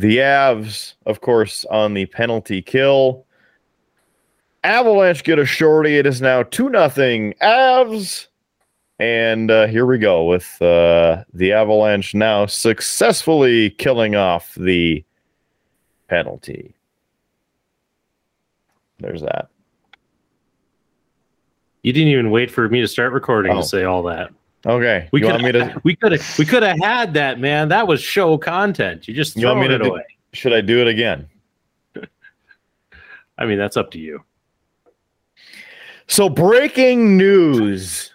The Avs, of course, on the penalty kill. Avalanche get a shorty. It is now 2 nothing Avs. And uh, here we go with uh, the Avalanche now successfully killing off the penalty. There's that. You didn't even wait for me to start recording Oh. to say all that. Okay. We could to we could have we could have had that, man. That was show content. You just You want me to it do- away. should I do it again? I mean, that's up to you. So breaking news.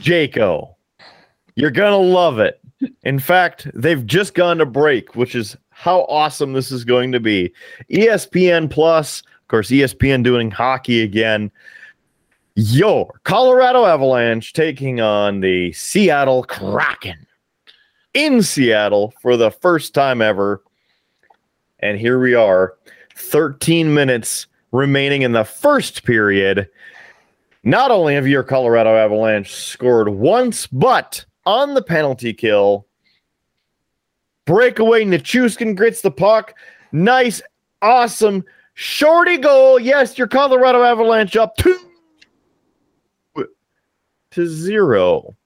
Jaco, you're gonna love it. In fact, they've just gone to break, which is how awesome this is going to be. ESPN Plus, of course, ESPN doing hockey again. Your Colorado Avalanche taking on the Seattle Kraken in Seattle for the first time ever. And here we are, 13 minutes remaining in the first period. Not only have your Colorado Avalanche scored once, but on the penalty kill, breakaway Nichushkin grits the puck. Nice, awesome, shorty goal. Yes, your Colorado Avalanche up two to zero.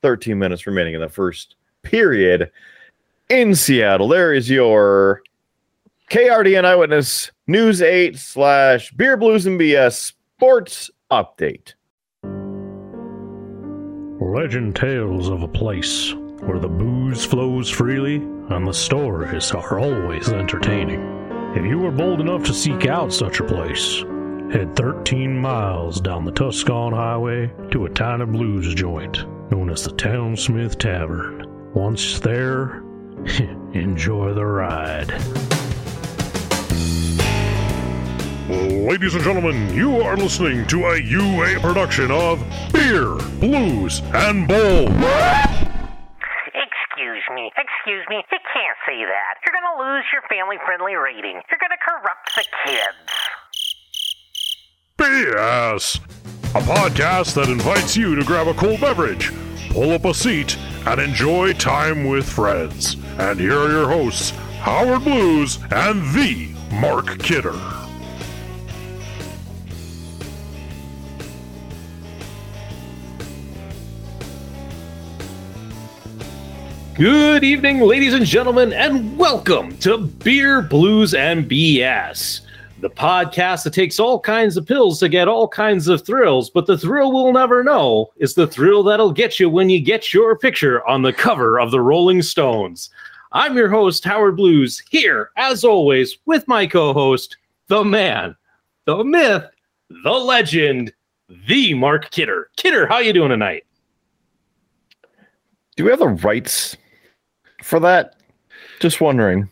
13 minutes remaining in the first period in Seattle. There is your KRDN Eyewitness News 8 slash Beer Blues and BS Sports Update. Legend tales of a place where the booze flows freely and the stories are always entertaining. If you are bold enough to seek out such a place, head 13 miles down the Tuscan Highway to a tiny blues joint known as the Townsmith Tavern. Once there, enjoy the ride. Ladies and gentlemen, you are listening to a UA production of Beer, Blues, and Bowl. Excuse me, you can't say that. You're gonna lose your family friendly rating. You're gonna corrupt the kids. BS, a podcast that invites you to grab a cold beverage, pull up a seat, and enjoy time with friends. And here are your hosts, Howard Blues and the Mark Kidder. Good evening, ladies and gentlemen, and welcome to Beer, Blues, and BS, the podcast that takes all kinds of pills to get all kinds of thrills, but the thrill we'll never know is the thrill that'll get you when you get your picture on the cover of the Rolling Stones. I'm your host, Howard Blues, here, as always, with my co host, the man, the myth, the legend, the Mark Kidder. Kidder, how you doing tonight? Do we have the rights for that? Just wondering.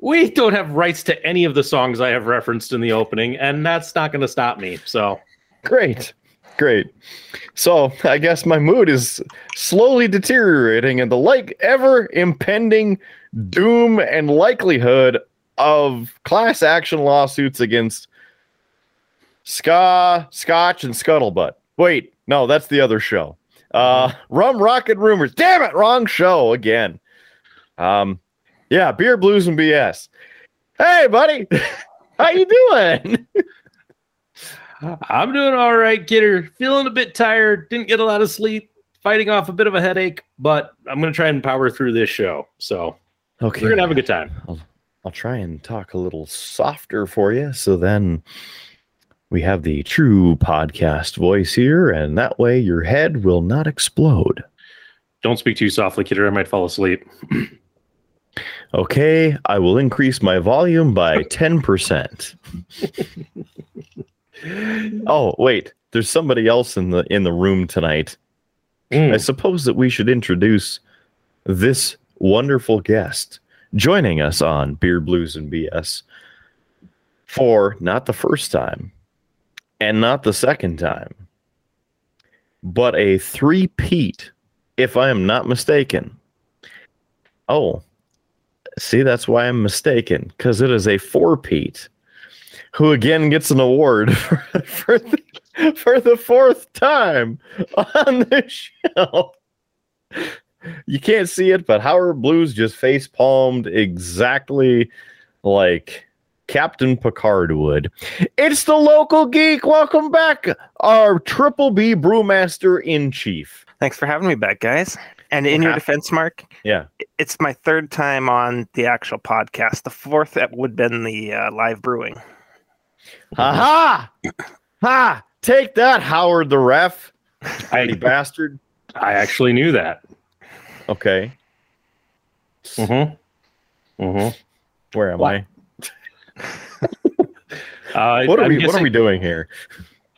We don't have rights to any of the songs I have referenced in the opening, and that's not going to stop me. So, Great. Great. So I guess my mood is slowly deteriorating, and the like ever impending doom and likelihood of class action lawsuits against Ska, Scotch, and Scuttlebutt. Wait, no, that's the other show. Uh, Rum Rocket Rumors. Damn it, wrong show again. Um, yeah, beer, blues, and BS. Hey, buddy, how you doing? I'm doing all right, Kidder. Feeling a bit tired. Didn't get a lot of sleep. Fighting off a bit of a headache, but I'm going to try and power through this show. So, Okay, we're going to have a good time. I'll I'll try and talk a little softer for you. So then we have the true podcast voice here, and that way your head will not explode. Don't speak too softly, Kidder. I might fall asleep. Okay, I will increase my volume by 10%. oh, wait. There's somebody else in the in the room tonight. I Mm, suppose that we should introduce this wonderful guest joining us on Beer Blues and BS for not the first time and not the second time, but a three-peat, if I am not mistaken. Oh, see, that's why I'm mistaken, because it is a four Pete who again gets an award for, for, the, for the fourth time on the show. You can't see it, but Howard Blues just face palmed exactly like Captain Picard would. It's the local geek. Welcome back, our Triple B Brewmaster in Chief. Thanks for having me back, guys. And in your defense, Mark, Yeah. it's my third time on the actual podcast. The fourth that would have been the uh, live brewing. Ha ha! Ha! Take that, Howard the ref. I, You bastard. I actually knew that. Okay. Mm-hmm. Mm-hmm. Where am What? I? Uh, What are I'm we what are we doing here?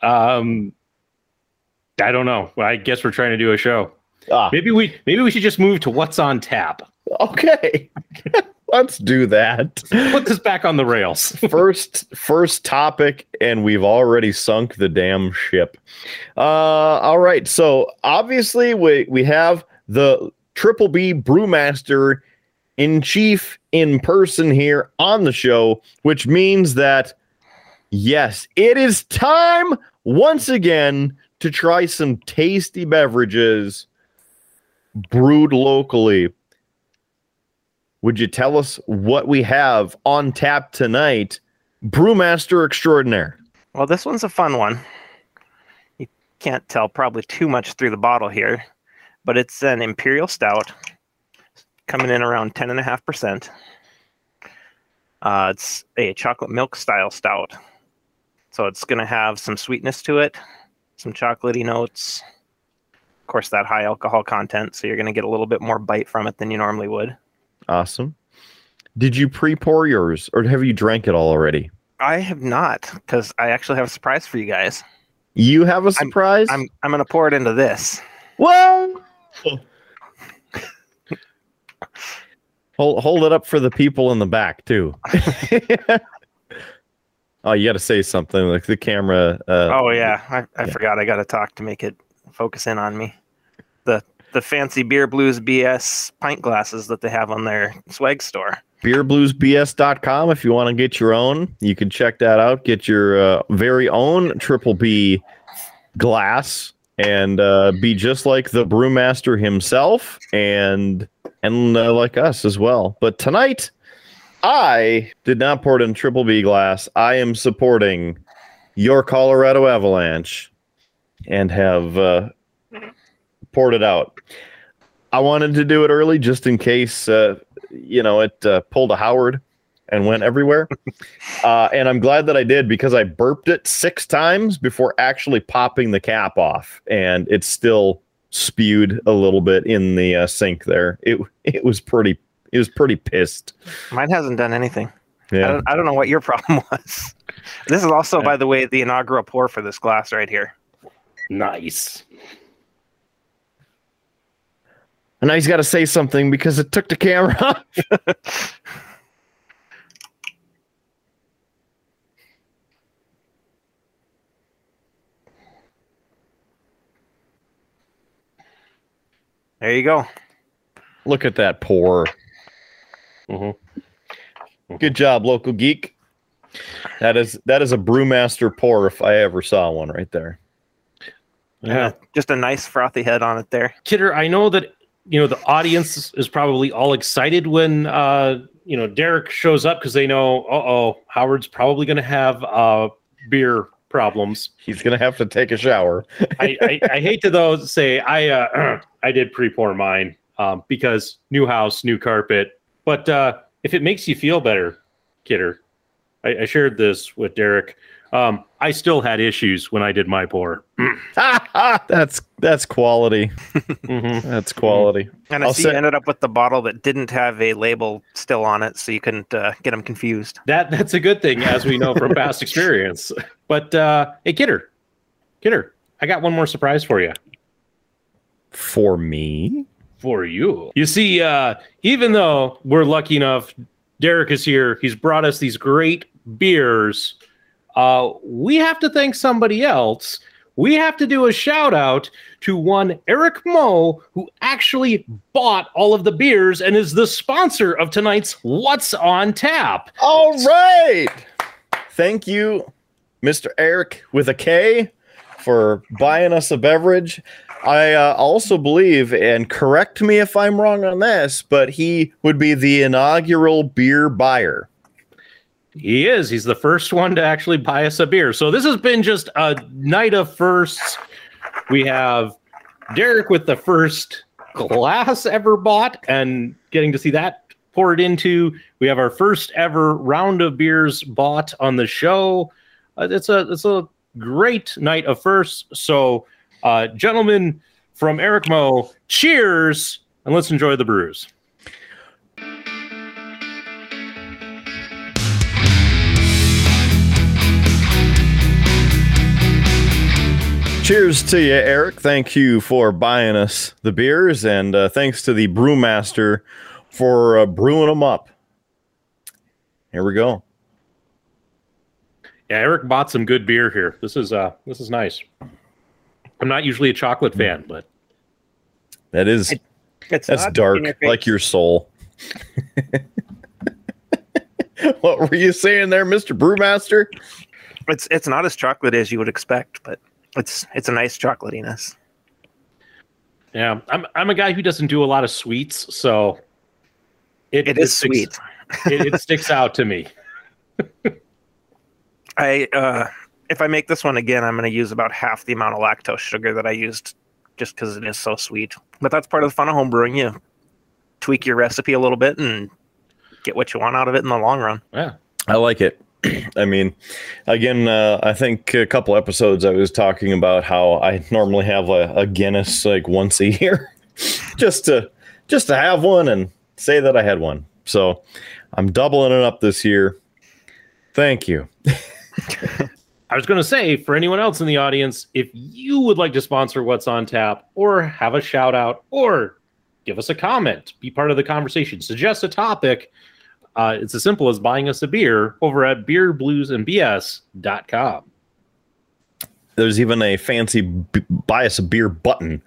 Um, I don't know. I guess we're trying to do a show. Ah, Maybe we maybe we should just move to what's on tap. okay. Let's do that. Put this back on the rails. first first topic and we've already sunk the damn ship uh all right so obviously we we have the triple b brewmaster in chief in person here on the show which means that yes it is time once again to try some tasty beverages brewed locally would you tell us what we have on tap tonight? Brewmaster extraordinaire. Well, this one's a fun one. You can't tell probably too much through the bottle here, but it's an imperial stout coming in around 10.5%. Uh, it's a chocolate milk style stout. So it's going to have some sweetness to it, some chocolatey notes. Of course, that high alcohol content. So you're going to get a little bit more bite from it than you normally would. Awesome. Did you pre-pour yours, or have you drank it all already? I have not, because I actually have a surprise for you guys. You have a surprise. I'm I'm gonna pour it into this. Whoa! hold hold it up for the people in the back too. oh, you got to say something like the camera. Uh, Oh yeah, I, I yeah. forgot. I got to talk to make it focus in on me. The the fancy beer blues BS pint glasses that they have on their swag store. beerbluesbs.com if you want to get your own you can check that out get your uh, very own triple b glass and uh, be just like the brewmaster himself and and uh, like us as well but tonight i did not pour it in triple b glass i am supporting your colorado avalanche and have uh, poured it out i wanted to do it early just in case uh, you know, it uh, pulled a Howard and went everywhere. uh, and I'm glad that I did because I burped it six times before actually popping the cap off, and it still spewed a little bit in the uh, sink there. It it was pretty it was pretty pissed. Mine hasn't done anything. I, Yeah. don't, I don't know what your problem was. This is also, by the way, the inaugural pour for this glass right here. Nice. And now he's got to say something because it took the camera off. There you go. Look at that pour. Mhm. Good job, local geek. That is that is a brewmaster pour if I ever saw one right there. Yeah. Just a nice frothy head on it there. Kidder, I know that you know the audience is probably all excited when uh you know Derek shows up because they know, uh oh, Howard's probably going to have uh beer problems. He's gonna have to take a shower. I, I, I hate to though say I uh, I did pre-pour mine um, because new house, new carpet. But uh, if it makes you feel better, Kidder, I, I shared this with Derek. Um, I still had issues when I did my pour. that's that's quality. Mhm. That's quality. And I I'll see say- you ended up with the bottle that didn't have a label still on it, so you couldn't uh, get them confused. That that's a good thing, as we know from past experience. But uh, hey, Kidder, Kidder, I got one more surprise for you. For me, for you. You see, uh, even though we're lucky enough, Derek is here, he's brought us these great beers. Uh, we have to thank somebody else. We have to do a shout out to one Eric Moe, who actually bought all of the beers and is the sponsor of tonight's What's on Tap. all right. thank you, Mr. Eric with a K, for buying us a beverage. I uh, also believe, and correct me if I'm wrong on this, but he would be the inaugural beer buyer. He is. He's the first one to actually buy us a beer. So this has been just a night of firsts. We have Derek with the first glass ever bought and getting to see that poured into. We have our first ever round of beers bought on the show. Uh, it's a it's a great night of firsts. So, uh, gentlemen from Eric Moe, cheers and let's enjoy the brews. Cheers to you, Eric. Thank you for buying us the beers, and uh, thanks to the brewmaster for uh, brewing them up. Here we go. Yeah, Eric bought some good beer here. This is uh this is nice. I'm not usually a chocolate fan, but That is It- It's that's dark, in your face. like your soul. what were you saying there, Mister Brewmaster? It's it's not as chocolate as you would expect, but it's it's a nice chocolatiness. yeah, I'm I'm a guy who doesn't do a lot of sweets, so It is sticks- sweet. it, it sticks out to me. I uh, if I make this one again, I'm going to use about half the amount of lactose sugar that I used, just because it is so sweet. But that's part of the fun of home brewing. You tweak your recipe a little bit and get what you want out of it in the long run. Yeah. I like it. I mean, again, uh, I think a couple episodes I was talking about how I normally have a, a Guinness like once a year, just to just to have one and say that I had one. So I'm doubling it up this year. Thank you. I was going to say for anyone else in the audience, if you would like to sponsor What's on Tap or have a shout out or give us a comment, be part of the conversation, suggest a topic, uh, it's as simple as buying us a beer over at beerbluesandbs.com. There's even a fancy b- buy us a beer button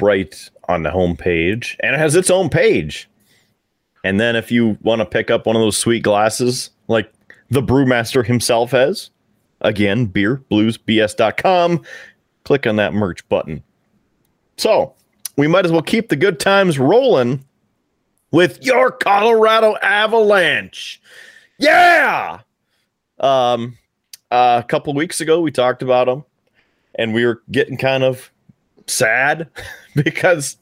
right on the homepage, and it has its own page. And then if you want to pick up one of those sweet glasses like the brewmaster himself has, again, beerbluesbs.com, click on that merch button. So we might as well keep the good times rolling with your Colorado Avalanche. Yeah. Um, uh, a couple weeks ago, we talked about them, and we were getting kind of sad because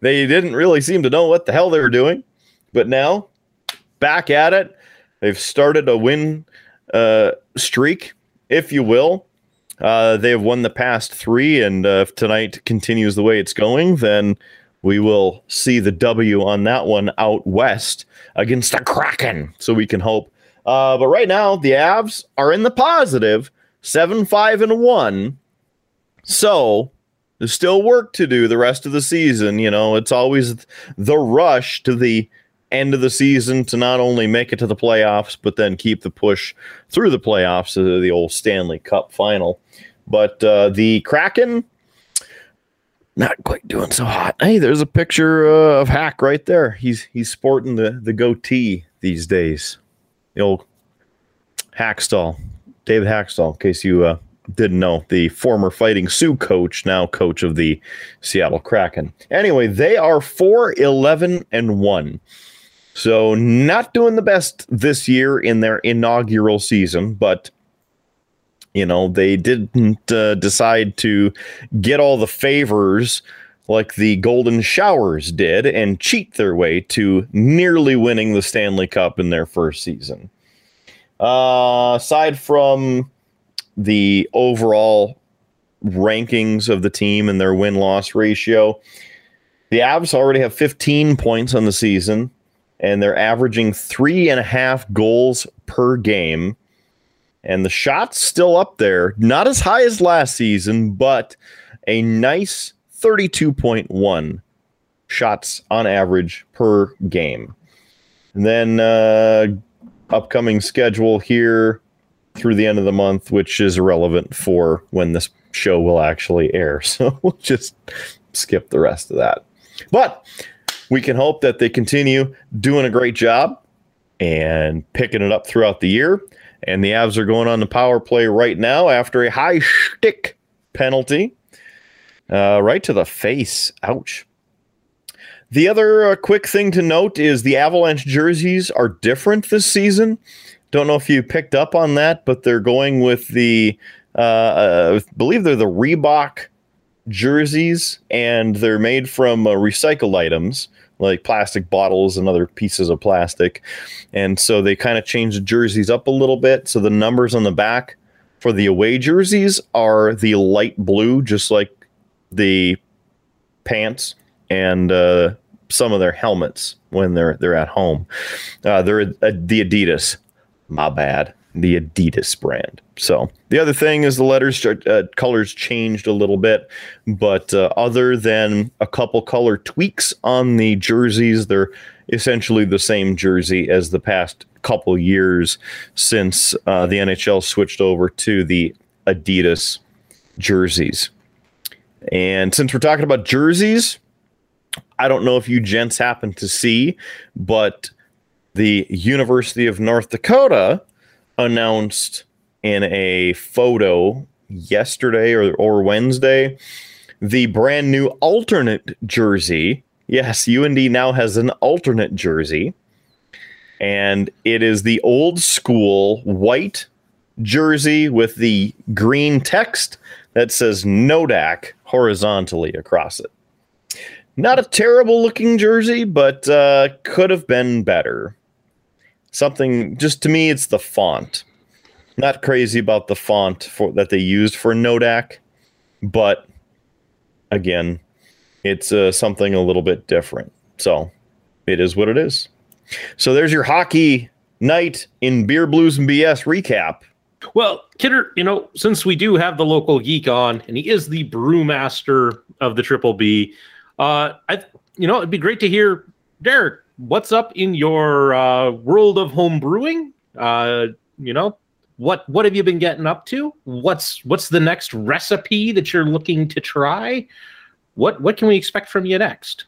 they didn't really seem to know what the hell they were doing. But now, back at it, they've started a win uh, streak, if you will. Uh, they have won the past three, and uh, if tonight continues the way it's going, then we will see the W on that one out west against the Kraken. So we can hope. Uh, but right now, the Avs are in the positive, seven, five, and one. So there's still work to do the rest of the season. You know, it's always the rush to the end of the season to not only make it to the playoffs, but then keep the push through the playoffs to the old Stanley Cup final. But uh, the Kraken, not quite doing so hot. Hey, there's a picture uh, of Hack right there. He's he's sporting the the goatee these days. The old Hakstol, David Hakstol. In case you uh, didn't know, the former Fighting Sioux coach, now coach of the Seattle Kraken. Anyway, they are 4 11 and 1. So, not doing the best this year in their inaugural season, but you know, they didn't uh, decide to get all the favors like the Golden Showers did and cheat their way to nearly winning the Stanley Cup in their first season. Uh, aside from the overall rankings of the team and their win loss ratio, the Avs already have 15 points on the season and they're averaging three and a half goals per game. And the shots still up there, not as high as last season, but a nice 32.1 shots on average per game. And then uh, upcoming schedule here through the end of the month, which is irrelevant for when this show will actually air. So we'll just skip the rest of that. But we can hope that they continue doing a great job and picking it up throughout the year. And the Avs are going on the power play right now after a high stick penalty. Uh, right to the face. Ouch. The other uh, quick thing to note is the Avalanche jerseys are different this season. Don't know if you picked up on that, but they're going with the, uh, uh, I believe they're the Reebok jerseys, and they're made from uh, recycled items like plastic bottles and other pieces of plastic. And so they kind of changed the jerseys up a little bit. So the numbers on the back for the away jerseys are the light blue, just like the pants and uh, some of their helmets when they're they're at home. Uh, they're uh, the Adidas. My bad. The Adidas brand. So the other thing is the letters uh, colors changed a little bit, but uh, other than a couple color tweaks on the jerseys, they're essentially the same jersey as the past couple years since uh, the NHL switched over to the Adidas jerseys. And since we're talking about jerseys, I don't know if you gents happen to see, but the University of North Dakota announced in a photo yesterday or, or Wednesday the brand new alternate jersey. Yes, UND now has an alternate jersey, and it is the old school white jersey with the green text that says Nodak horizontally across it. Not a terrible looking jersey, but uh, could have been better. Something just to me, it's the font. Not crazy about the font for that they used for Nodak, but again, it's uh, something a little bit different. So it is what it is. So there's your hockey night in beer blues and BS recap. Well, Kidder, you know, since we do have the local geek on, and he is the brewmaster of the Triple B, uh, I, you know, it'd be great to hear, Derek, what's up in your uh, world of home brewing? Uh, you know, what what have you been getting up to? What's what's the next recipe that you're looking to try? What what can we expect from you next?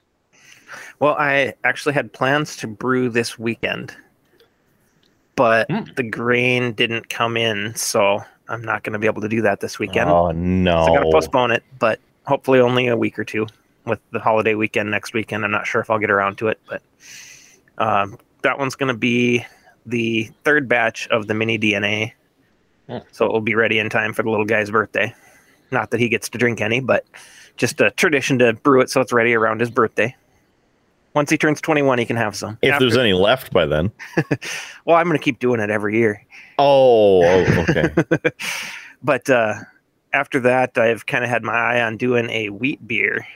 Well, I actually had plans to brew this weekend, but Hmm. the grain didn't come in, so I'm not going to be able to do that this weekend. Oh no! So I got to postpone it, but hopefully only a week or two with the holiday weekend next weekend. I'm not sure if I'll get around to it, but um, that one's going to be the third batch of the mini DNA. Hmm. So it will be ready in time for the little guy's birthday. Not that he gets to drink any, but just a tradition to brew it so it's ready around his birthday. Once he turns 21, he can have some. if After- there's any left by then. well, I'm going to keep doing it every year. Oh, oh, okay. But uh, after that, I've kind of had my eye on doing a wheat beer.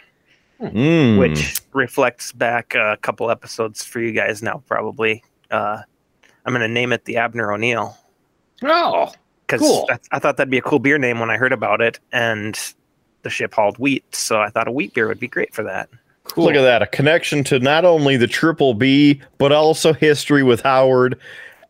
Mm. which reflects back a couple episodes for you guys now, probably. Uh, I'm going to name it the Abner O'Neal Oh, because Cool. I, I thought that'd be a cool beer name when I heard about it, and the ship hauled wheat, so I thought a wheat beer would be great for that. cool. Look at that. A connection to not only the Triple B, but also history with Howard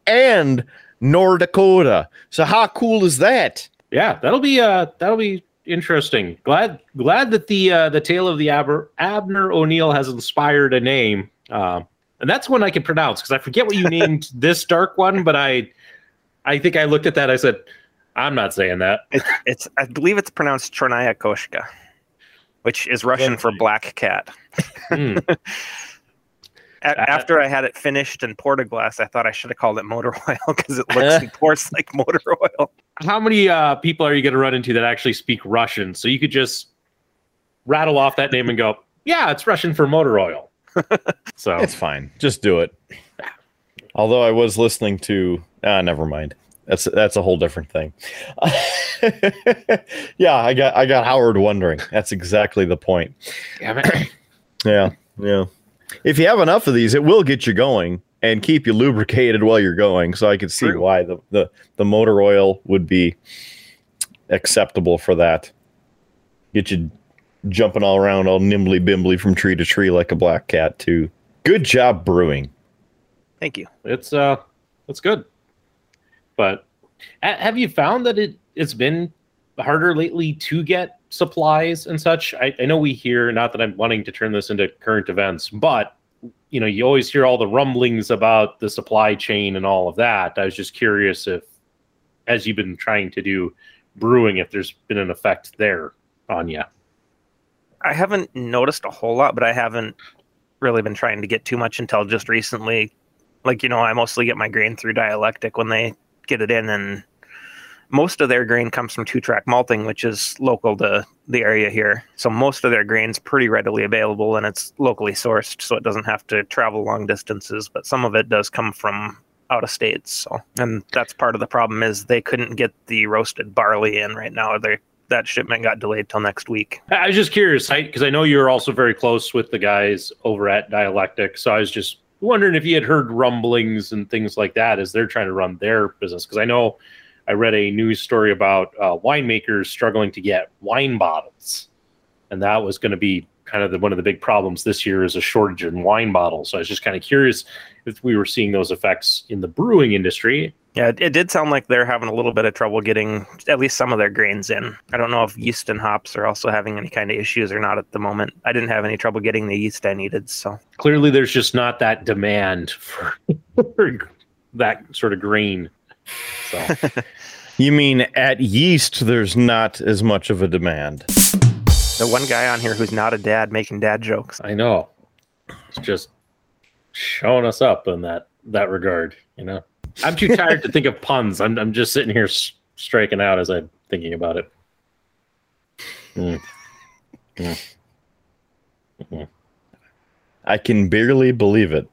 and North Dakota. So, how cool is that? Yeah, that'll be uh that'll be interesting. Glad glad that the uh the tale of the Aber, Abner O'Neal has inspired a name. Um and that's one I can pronounce because I forget what you named this dark one, but I I think I looked at that. I said, I'm not saying that. It's, it's I believe it's pronounced Chornaya Koshka, which is Russian for black cat. Hmm. A- after I had it finished and poured a glass, I thought I should have called it motor oil because it looks and pours like motor oil. How many uh, people are you going to run into that actually speak Russian? So you could just rattle off that name and go, "Yeah, it's Russian for motor oil." so It's fine. Just do it. Although I was listening to, ah, never mind. That's that's a whole different thing. yeah, I got I got Howard wondering. That's exactly the point. damn it. Yeah, yeah. If you have enough of these, it will get you going and keep you lubricated while you're going. So I could see True. why the, the the motor oil would be acceptable for that. Get you jumping all around all nimbly bimbly from tree to tree like a black cat too. Good job brewing. Thank you. it's uh it's good but have you found that it it's been harder lately to get supplies and such I, I know we hear not that i'm wanting to turn this into current events but you know you always hear all the rumblings about the supply chain and all of that i was just curious if as you've been trying to do brewing, if there's been an effect there on you. I haven't noticed a whole lot, but I haven't really been trying to get too much until just recently. Like, you know, I mostly get my grain through dialectic when they get it in, and most of their grain comes from two track malting, which is local to the area here. So most of their grain's pretty readily available and it's locally sourced, so it doesn't have to travel long distances. But some of it does come from out of states. So and that's part of the problem is they couldn't get the roasted barley in right now. They that shipment got delayed till next week. I was just curious, because I know you're also very close with the guys over at Dialectic. So I was just wondering if you had heard rumblings and things like that as they're trying to run their business. Because I know I read a news story about uh, winemakers struggling to get wine bottles, and that was going to be kind of the, one of the big problems this year is a shortage in wine bottles. So I was just kind of curious if we were seeing those effects in the brewing industry. Yeah, it, it did sound like they're having a little bit of trouble getting at least some of their grains in. I don't know if yeast and hops are also having any kind of issues or not at the moment. I didn't have any trouble getting the yeast I needed, so Clearly, there's just not that demand for, for that sort of grain. So You mean at yeast, there's not as much of a demand. the one guy on here who's not a dad making dad jokes. I know it's just showing us up in that that regard. You know, I'm too tired to think of puns. I'm I'm just sitting here s- striking out as I'm thinking about it. Mm. I can barely believe it.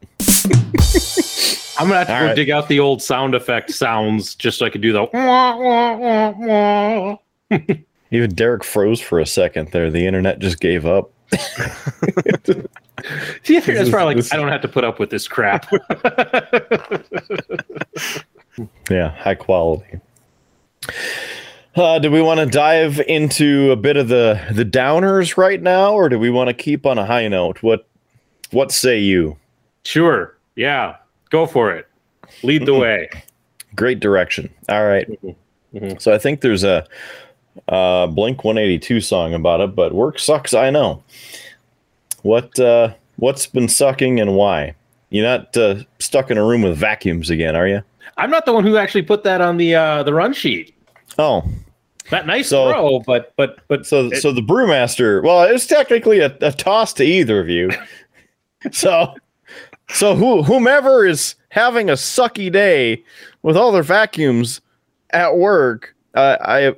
I'm gonna have to All go right. dig out the old sound effect sounds just so I could do the. Even Derek froze for a second there. The internet just gave up. See, I that's probably like, I don't have to put up with this crap. Yeah, high quality. Uh, do we want to dive into a bit of the the downers right now, or do we want to keep on a high note? What what say you? sure, yeah, go for it. Lead the way. Great direction. All right. Mhm. So I think there's a, uh Blink 182 song about it, but work sucks. I know. What uh, what's been sucking and why? You're not uh, stuck in a room with vacuums again, are you? I'm not the one who actually put that on the uh, the run sheet. Oh, That nice So- throw, but but but So, It- so the brewmaster. Well, it was technically a, a toss to either of you. so, so who whomever is having a sucky day with all their vacuums at work, uh, I,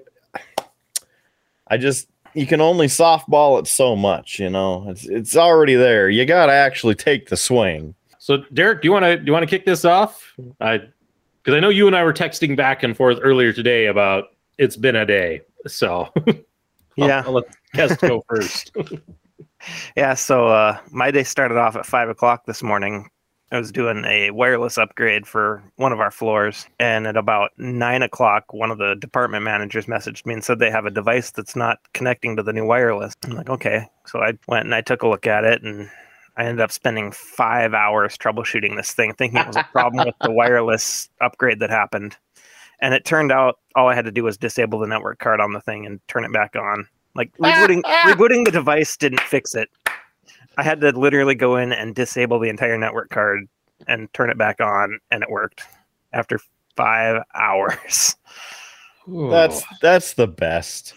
I just you can only softball it so much. You know, it's it's already there. You got to actually take the swing. So, Derek, do you want to do you want to kick this off? I because I know you and I were texting back and forth earlier today about it's been a day. So, Yeah. I'll, I'll let Kes go first. Yeah, so uh, my day started off at five o'clock this morning. I was doing a wireless upgrade for one of our floors, and at about nine o'clock, one of the department managers messaged me and said they have a device that's not connecting to the new wireless. I'm like, okay. So I went and I took a look at it, and I ended up spending five hours troubleshooting this thing, thinking it was a problem with the wireless upgrade that happened. And it turned out all I had to do was disable the network card on the thing and turn it back on. Like rebooting rebooting the device didn't fix it. I had to literally go in and disable the entire network card and turn it back on, and it worked after five hours. That's that's the best.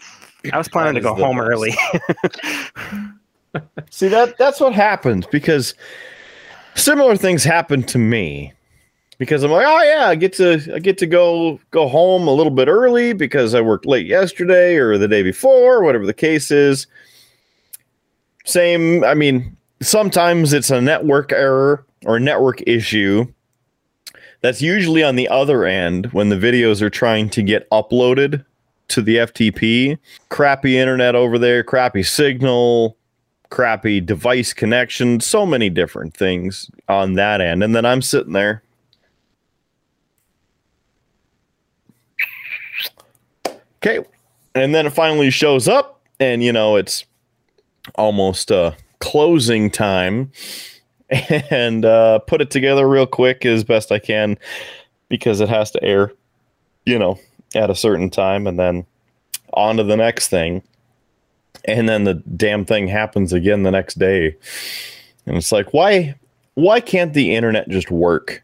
I was planning to go home best. early. See that that's what happens because similar things happened to me because I'm like, oh yeah, I get to I get to go go home a little bit early because I worked late yesterday or the day before, whatever the case is. Same, I mean, sometimes it's a network error or network issue. That's usually on the other end when the videos are trying to get uploaded to the FTP. Crappy internet over there, crappy signal, crappy device connection, so many different things on that end. And then I'm sitting there. Okay. And then it finally shows up, and you know, it's almost uh closing time. And uh put it together real quick as best I can because it has to air, you know, at a certain time and then on to the next thing and then the damn thing happens again the next day and it's like why why can't the internet just work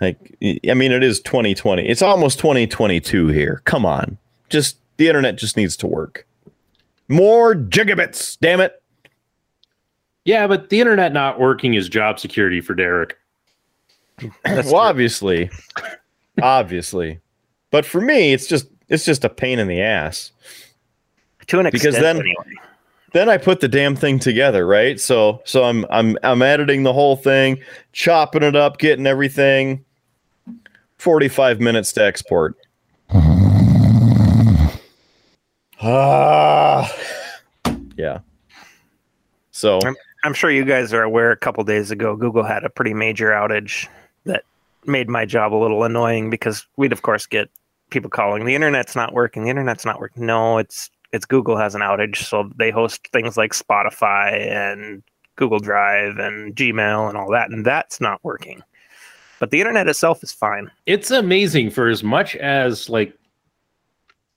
Like, I mean, it is 2020. It's almost 2022 here. Come on. Just the internet just needs to work. More gigabits, damn it. Yeah, but the internet not working is job security for Derek. That's well, true. obviously. obviously. But for me, it's just it's just a pain in the ass. to an extent. because then- anyway. Then I put the damn thing together, right? So so I'm I'm I'm editing the whole thing, chopping it up, getting everything. 45 minutes to export. Ah. yeah. So I'm sure you guys are aware. A couple days ago, Google had a pretty major outage that made my job a little annoying because we'd of course get people calling the internet's not working. The internet's not working. No, it's it's Google has an outage, so they host things like Spotify and Google Drive and Gmail and all that, and that's not working. But the internet itself is fine. It's amazing for as much as like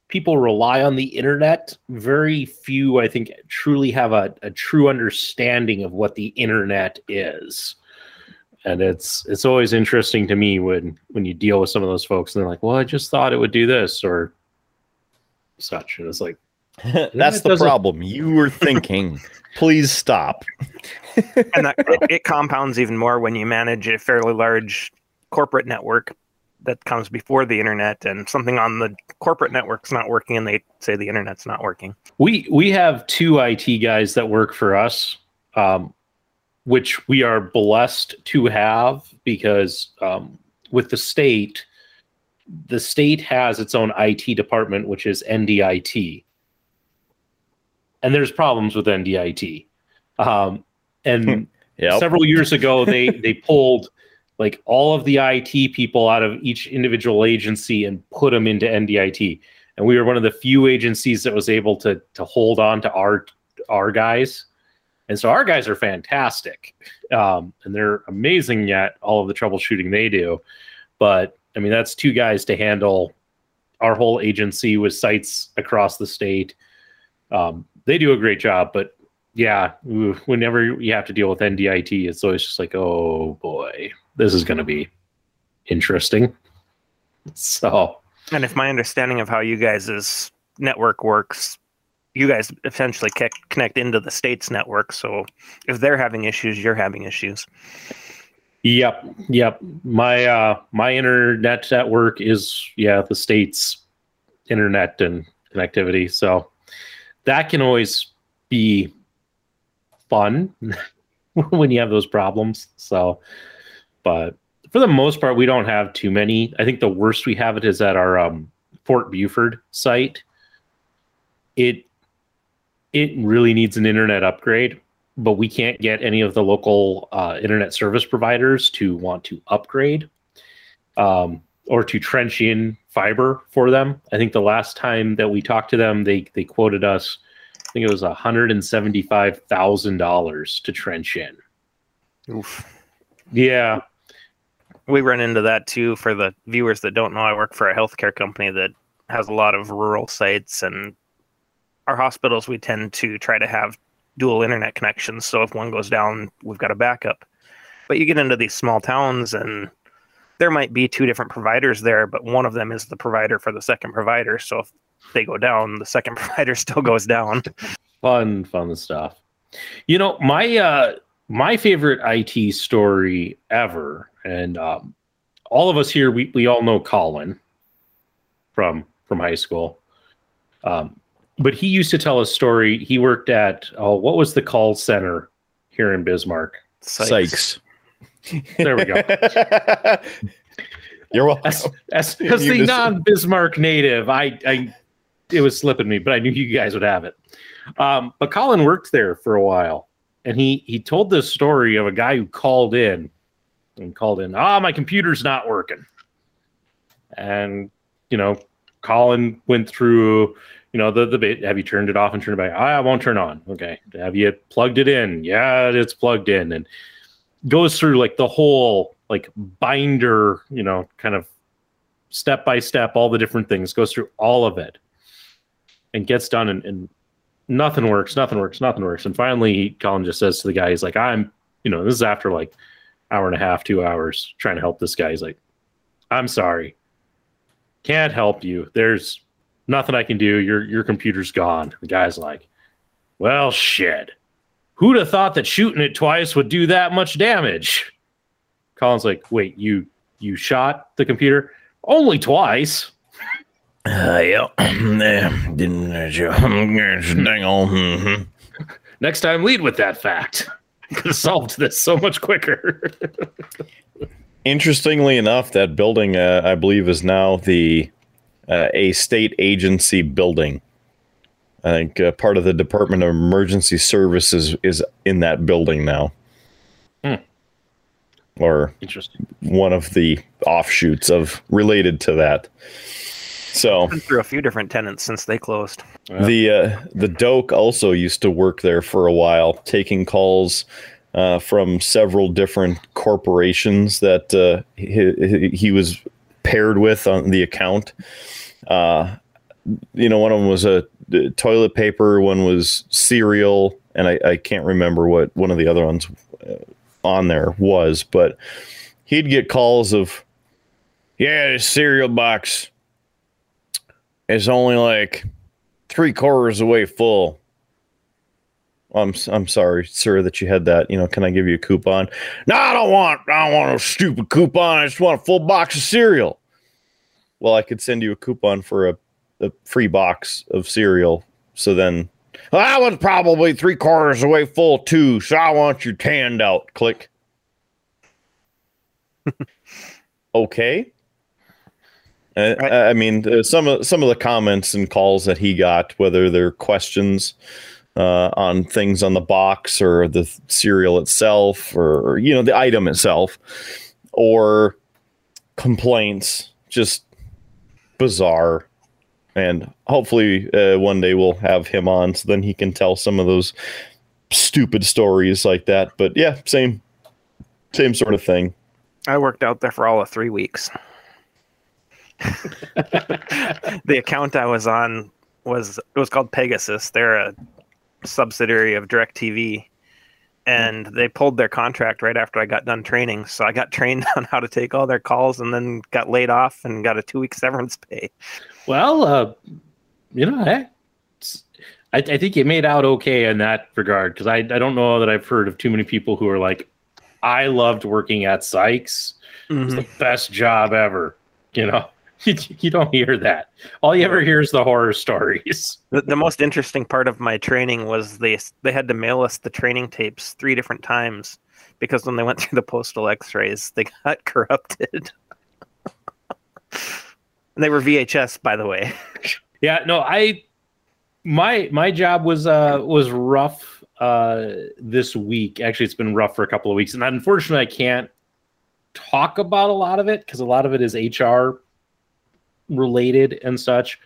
people rely on the internet, very few, I think, truly have a, a true understanding of what the internet is. And it's it's always interesting to me when when you deal with some of those folks and they're like, "Well, I just thought it would do this or such," and it's like, that's the problem. You were thinking. Please stop. and that it, it compounds even more when you manage a fairly large corporate network that comes before the internet and something on the corporate network's not working and they say the internet's not working we we have two IT guys that work for us, um, which we are blessed to have because um, with the state, the state has its own IT department, which is NDIT, and there's problems with NDIT. Um, and Yep. several years ago, they they pulled like all of the IT people out of each individual agency and put them into NDIT and we were one of the few agencies that was able to to hold on to our our guys. And so our guys are fantastic. Um, and they're amazing at all of the troubleshooting they do. But i mean that's two guys to handle our whole agency with sites across the state. Um, they do a great job but yeah whenever you have to deal with ndit it's always just like oh boy this is going to be interesting so and if my understanding of how you guys' network works you guys essentially connect into the state's network so if they're having issues you're having issues Yep, yep. My uh my internet network is yeah, the state's internet and connectivity. So that can always be fun when you have those problems. So but for the most part we don't have too many. I think the worst we have it is at our um Fort Buford site. It it really needs an internet upgrade but we can't get any of the local uh, internet service providers to want to upgrade um, or to trench in fiber for them. I think the last time that we talked to them, they they quoted us, think it was hundred and seventy five thousand dollars to trench in. Oof. Yeah, we run into that too for the viewers that don't know. I work for a healthcare company that has a lot of rural sites and our hospitals we tend to try to have dual internet connections. So if one goes down we've got a backup. But you get into these small towns and there might be two different providers there but one of them is the provider for the second provider. So if they go down the second provider still goes down fun fun stuff. You know my uh, my favorite IT story ever, and um, all of us here we we all know Colin from from high school. Um, but he used to tell a story. He worked at oh, what was the call center here in Bismarck? Sykes. There we go. You're welcome. As, as, as You the just- non-Bismarck native, I, I, it was slipping me, but I knew you guys would have it. Um, but Colin worked there for a while, and he he told this story of a guy who called in and called in, ah, my computer's not working, and you know, Colin went through. You know the bit. Have you turned it off and turned it back? Ah, I won't turn on. Okay. Have you plugged it in? Yeah, it's plugged in, and goes through like the whole like binder, you know, kind of step by step, all the different things, goes through all of it and gets done and, and nothing works, nothing works, nothing works. And finally Colin just says to the guy, he's like, I'm, you know, this is after like hour and a half, two hours trying to help this guy. He's like, I'm sorry. Can't help you. There's nothing I can do. Your your computer's gone. The guy's like, Well, shit. Who'd have thought that shooting it twice would do that much damage? Colin's like, Wait, you you shot the computer? Only twice. Uh, yeah. Didn't dang on. mhm. Next time, lead with that fact. Could have solved this so much quicker. Interestingly enough, that building, uh, I believe, is now the uh, a state agency building. I think uh, part of the Department of Emergency Services is in that building now, Hmm. or Interesting. one of the offshoots of related to that. So Been through a few different tenants since they closed. Yeah. the uh, the doke also used to work there for a while, taking calls uh, from several different corporations that uh, he, he was paired with on the account. Uh, you know, one of them was a uh, toilet paper, one was cereal, and I, I can't remember what one of the other ones uh, on there was, but he'd get calls of, yeah, this cereal box is only like three quarters away full. I'm I'm sorry, sir, that you had that. You know, can I give you a coupon? No, I don't want. I don't want a stupid coupon. I just want a full box of cereal. Well, I could send you a coupon for a, a free box of cereal. So then, well, that was probably three quarters away full too. So I want your tanned out. Click. okay. Uh, Right. I mean, uh, some of some of the comments and calls that he got, whether they're questions uh, on things on the box or the cereal itself, or, or you know the item itself, or complaints, just bizarre. And hopefully, uh, one day we'll have him on, so then he can tell some of those stupid stories like that. But yeah, same, same sort of thing. I worked out there for all of three weeks. the account I was on was it was called Pegasus. They're a subsidiary of DirecTV, and they pulled their contract right after I got done training. So I got trained on how to take all their calls, and then got laid off and got a two week severance pay. Well, uh, you know, I, I, I think you made out okay in that regard because I, I don't know that I've heard of too many people who are like, I loved working at Sykes. It was the best job ever. You know, you, don't hear that. All you ever hear is the horror stories. The, the most interesting part of my training was they they had to mail us the training tapes three different times because when they went through the postal X-rays, they got corrupted. and they were VHS, by the way. Yeah, no, I my my job was uh was rough uh this week. Actually, it's been rough for a couple of weeks, and unfortunately, I can't talk about a lot of it because a lot of it is HR related and such.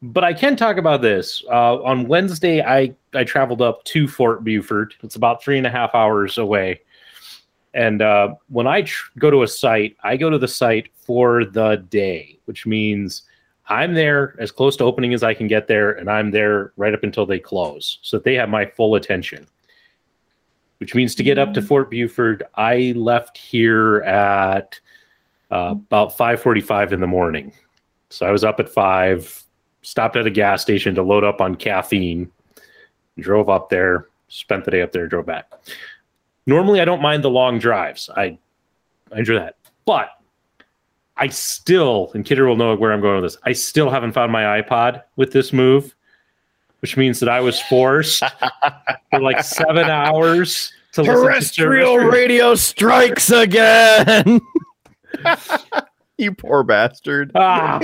But I can talk about this. Uh, on Wednesday, I I traveled up to Fort Buford. It's about three and a half hours away. And uh, when I tr- go to a site, I go to the site for the day, which means I'm there as close to opening as I can get there, and I'm there right up until they close, so that they have my full attention. Which means to get up to Fort Buford, I left here at uh, about 5:45 in the morning. So I was up at five, stopped at a gas station to load up on caffeine, drove up there, spent the day up there, drove back. Normally, I don't mind the long drives. I, I enjoy that, but I still, and Kidder will know where I'm going with this. I still haven't found my iPod with this move, which means that I was forced for like seven hours to listen to Terrestrial terrestrial- radio strikes again. you poor bastard. Ah.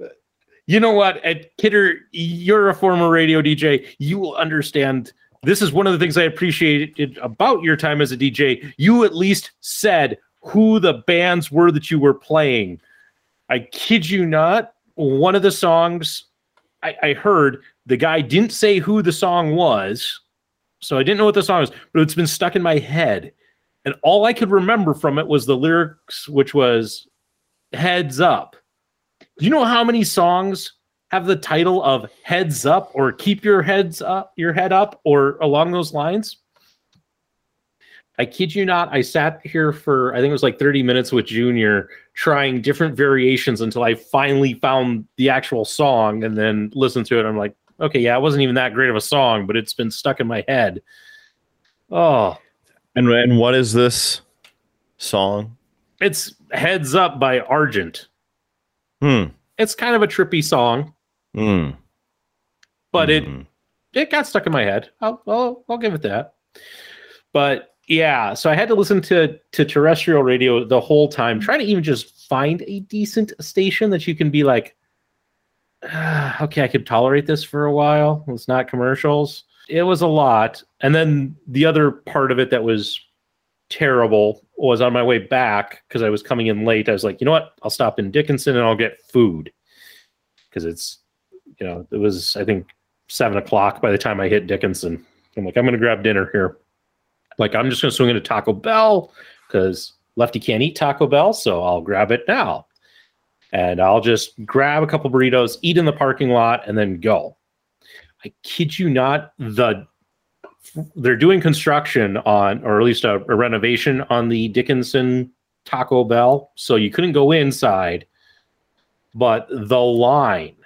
you know what, Ed Kidder, you're a former radio DJ. You will understand. This is one of the things I appreciated about your time as a DJ. You at least said who the bands were that you were playing. I kid you not. One of the songs I, I heard, the guy didn't say who the song was. So I didn't know what the song was, but it's been stuck in my head. And all I could remember from it was the lyrics, which was heads up. Do you know how many songs have the title of heads up or keep your heads up, your head up, or along those lines? I kid you not, I sat here for I think it was like 30 minutes with Junior trying different variations until I finally found the actual song and then listened to it. I'm like, okay, yeah, it wasn't even that great of a song, but it's been stuck in my head. Oh, And and what is this song? it's Heads Up by Argent. Hmm. It's kind of a trippy song, Hmm. but it Hmm. it got stuck in my head. I'll, I'll I'll give it that. But yeah, so I had to listen to to terrestrial radio the whole time, trying to even just find a decent station that you can be like, "Ah, okay, I could tolerate this for a while. It's not commercials. It was a lot, and then the other part of it that was terrible was on my way back because I was coming in late. I was like, you know what? I'll stop in Dickinson and I'll get food because it's you know it was I think seven o'clock by the time I hit Dickinson. I'm like, I'm gonna grab dinner here. Like, I'm just gonna swing into Taco Bell because Lefty can't eat Taco Bell, so I'll grab it now. And I'll just grab a couple burritos, eat in the parking lot, and then go. I kid you not, the they're doing construction on, or at least a, a renovation on the Dickinson Taco Bell, so you couldn't go inside. But the line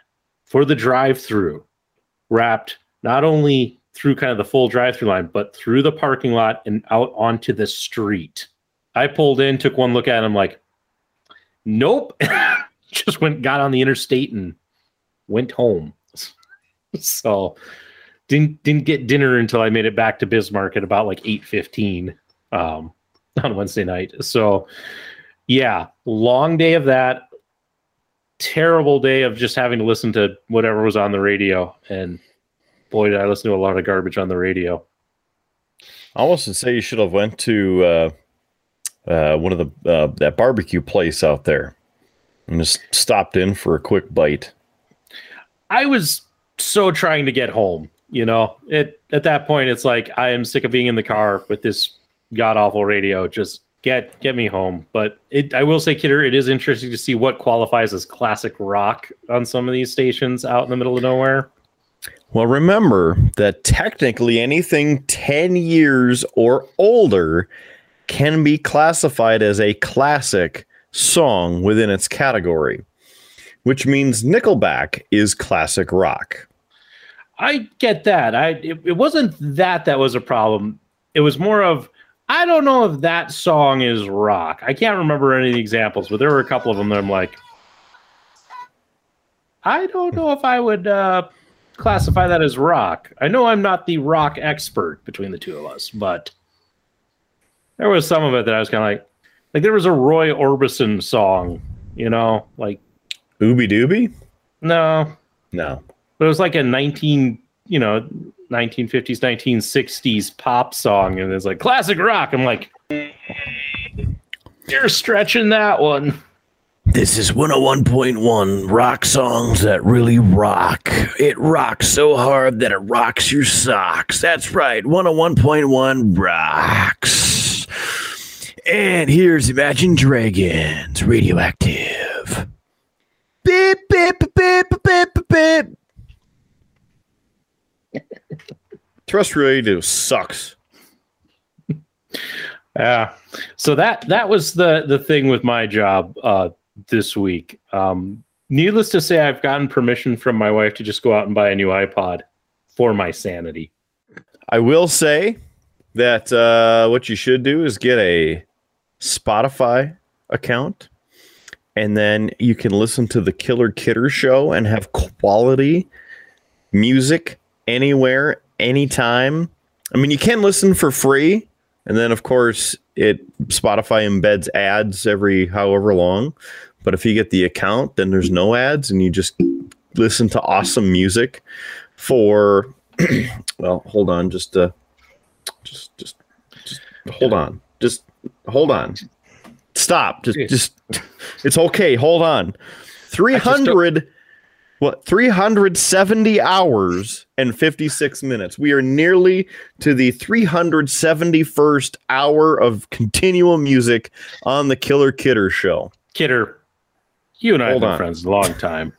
for the drive-through wrapped not only through kind of the full drive-through line, but through the parking lot and out onto the street. I pulled in, took one look at it, I'm like, nope. Just went, got on the interstate and went home. so didn't didn't get dinner until I made it back to Bismarck at about like 8:15 um, on Wednesday night. So yeah, long day of that. Terrible day of just having to listen to whatever was on the radio. And boy, did I listen to a lot of garbage on the radio. I almost would say you should have went to uh, uh, one of the uh, that barbecue place out there and just stopped in for a quick bite. I was so trying to get home. You know, it at that point, it's like I am sick of being in the car with this god awful radio. Just get get me home. But it, I will say, Kidder, it is interesting to see what qualifies as classic rock on some of these stations out in the middle of nowhere. Well, remember that technically anything 10 years or older can be classified as a classic song within its category, which means Nickelback is classic rock. I get that. I it, it wasn't that that was a problem. It was more of I don't know if that song is rock. I can't remember any of the examples, but there were a couple of them that I'm like, I don't know if I would uh, classify that as rock. I know I'm not the rock expert between the two of us, but there was some of it that I was kind of like, like there was a Roy Orbison song, you know, like Ooby Dooby? no, No. But it was like a 19 you know 1950s 1960s pop song and it's like classic rock i'm like you're stretching that one This is 101.1 rock songs that really rock. It rocks so hard that it rocks your socks. That's right, 101.1 rocks. And here's Imagine Dragons Radioactive. Beep, beep, beep, beep, beep, beep. Terrestrial radio sucks. yeah. So that that was the the thing with my job uh this week. Um needless to say i've gotten permission from my wife to just go out and buy a new ipod for my sanity. I will say that uh, what you should do is get a Spotify account, and then you can listen to the Killer Kidder show and have quality music anywhere, anytime. I mean, you can listen for free, and then of course it Spotify embeds ads every however long. But if you get the account, then there's no ads, and you just listen to awesome music for well, hold on, just uh, just just just hold on, just hold on, stop, just just it's okay, hold on, three hundred. What 370 hours and 56 minutes. We are nearly to the 371st hour of continual music on the Killer Kidder show. kidder you and i Hold have been on. friends a long time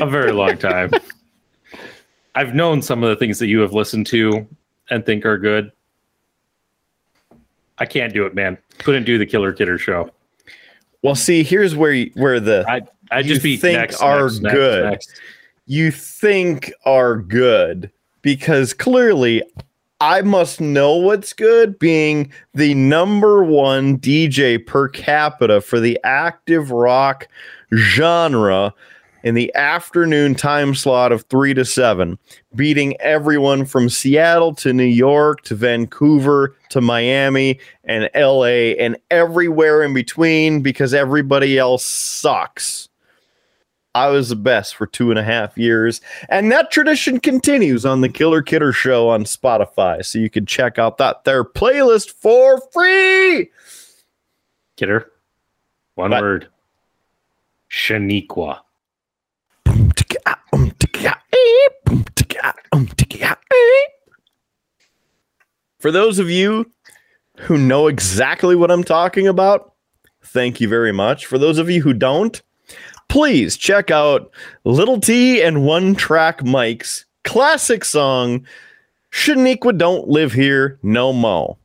a very long time i've known some of the things that you have listened to and think are good I can't do it, man. Couldn't do the Killer Kidder show. Well, see, here's where you, where the I I You just be think next, are next, good. next. you think are good because clearly I must know what's good being the number one DJ per capita for the active rock genre in the afternoon time slot of 3 to 7 beating everyone from Seattle to New York to Vancouver to Miami and LA and everywhere in between because everybody else sucks. I was the best for two and a half years. And that tradition continues on the Killer Kidder Show on Spotify. So you can check out that their playlist for free. Kidder. One What? word. Shaniqua. For those of you who know exactly what I'm talking about, thank you very much. For those of you who don't, please check out Little T and One Track Mike's classic song, Shaniqua Don't Live Here No Mo.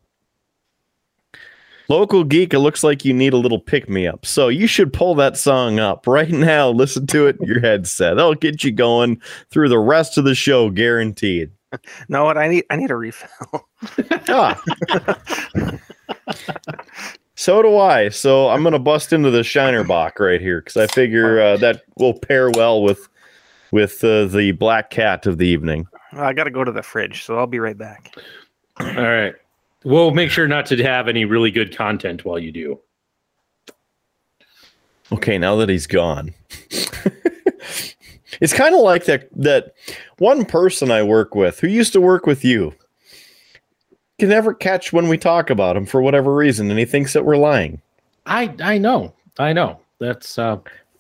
Local geek, it looks like you need a little pick me up. So you should pull that song up right now. Listen to it in your headset. That'll get you going through the rest of the show, guaranteed. No, what? I need I need a refill. Ah. so do I. So I'm gonna bust into the Shiner Bock right here because I figure uh, that will pair well with with uh, the black cat of the evening. I got to go to the fridge, so I'll be right back. All right. We'll make sure not to have any really good content while you do. Okay, now that he's gone. it's kind of like that that one person I work with who used to work with you can never catch when we talk about him for whatever reason, and he thinks that we're lying. I I know. I know. That's uh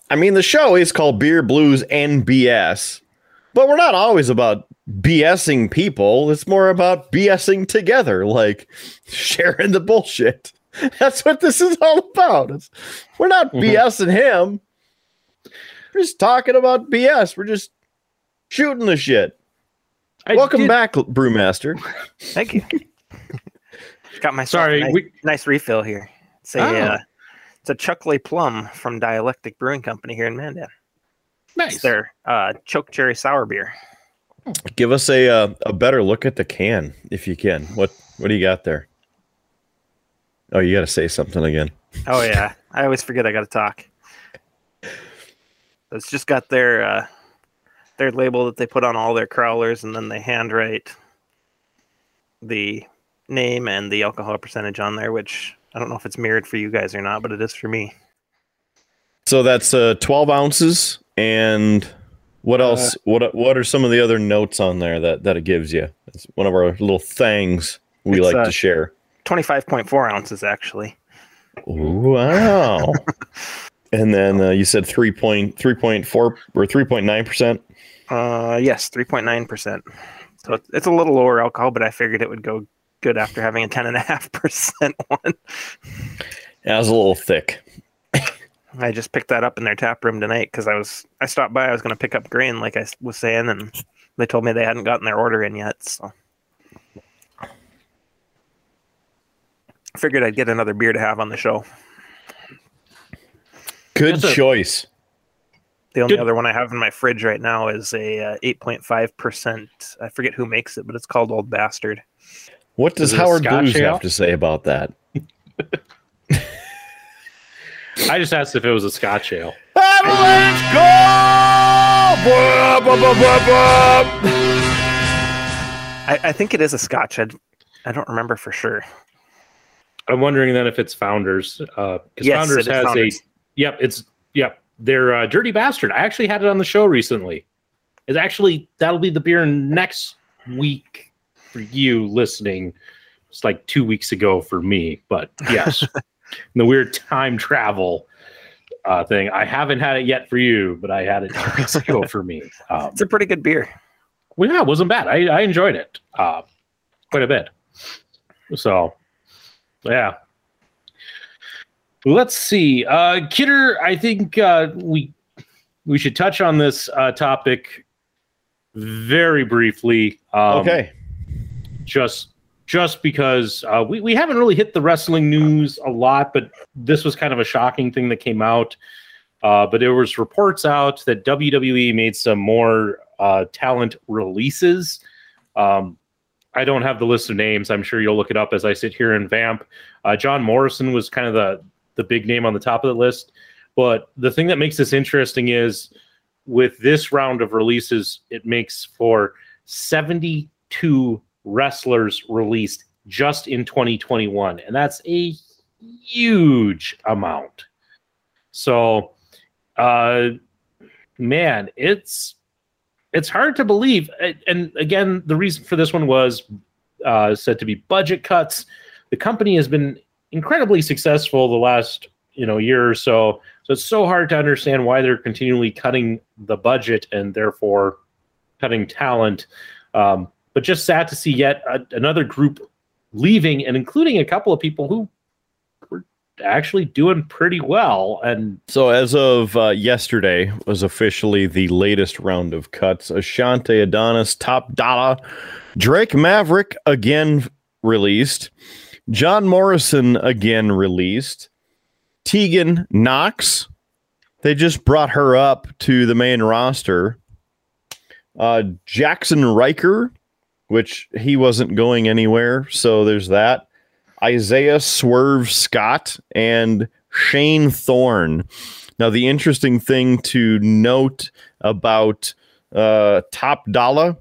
I mean, the show is called Beer Blues and BS, but we're not always about BSing people. It's more about BSing together, like sharing the bullshit. That's what this is all about. It's, we're not Mhm. BSing him. We're just talking about BS. We're just shooting the shit. I Welcome did- back, Brewmaster. Thank you. got my Sorry, nice, we- nice refill here. It's a Oh. uh, it's a Chuckley Plum from Dialectic Brewing Company here in Mandan. It's Nice. their uh, choke cherry sour beer. Give us a uh, a better look at the can if you can. What what do you got there? Oh, you got to say something again. Oh yeah, I always forget I got to talk. It's just got their uh, their label that they put on all their crowlers, and then they handwrite the name and the alcohol percentage on there. Which I don't know if it's mirrored for you guys or not, but it is for me. So that's uh, 12 ounces. And what Uh, else? what What are some of the other notes on there that, that it gives you? It's one of our little things we like uh, to share. Twenty five point four ounces actually. Wow. and then uh, you said 3.3.4 or 3.9%. Uh, yes, three point nine percent. So it's- it's a little lower alcohol, but I figured it would go good after having a ten and a half percent one. That was a little thick. I just picked that up in their tap room tonight because I was I stopped by. I was going to pick up grain, like I was saying, and they told me they hadn't gotten their order in yet. So figured I'd get another beer to have on the show. Good a- choice. The only Good. other one I have in my fridge right now is a uh, eight point five percent. I forget who makes it, but it's called Old Bastard. What does Is it a Howard Scotch Blues ale? have to say about that? I just asked if it was a Scotch ale. Avalanche go! Blah, blah, blah, blah, blah. I, I think it is a Scotch. I, I don't remember for sure. I'm wondering then if it's Founders. Because Yes, Founders it is has Founders. a. Yep, it's yep. They're uh, Dirty Bastard. I actually had it on the show recently. It's actually that'll be the beer next week for you listening. It's like two weeks ago for me, but yes, the weird time travel uh, thing. I haven't had it yet for you, but I had it two weeks ago for me. Um, It's a pretty good beer. well, yeah, it wasn't bad. I, I enjoyed it uh, quite a bit. So, yeah. Let's see, uh, Kidder. I think uh, we we should touch on this uh, topic very briefly. Um, okay. Just just because uh, we, we haven't really hit the wrestling news a lot, but this was kind of a shocking thing that came out. Uh, but there was reports out that WWE made some more uh, talent releases. Um, I don't have the list of names. I'm sure you'll look it up as I sit here and vamp. Uh, John Morrison was kind of the the big name on the top of the list. But the thing that makes this interesting is with this round of releases, it makes for 72 wrestlers released just in 2021. And that's a huge amount. So, uh, man, it's it's hard to believe. And again, the reason for this one was uh, said to be budget cuts. The company has been incredibly successful the last you know year or so. So it's so hard to understand why they're continually cutting the budget and therefore cutting talent. Um, but just sad to see yet a, another group leaving, and including a couple of people who were actually doing pretty well. And so, as of uh, yesterday, was officially the latest round of cuts. Ashante Adonis, Top Dollar, Drake Maverick again released. John Morrison again released. Tegan Knox, they just brought her up to the main roster. Uh, Jaxson Ryker, which he wasn't going anywhere, so there's that. Isaiah Swerve Scott and Shane Thorne. Now, the interesting thing to note about uh, Top Dollar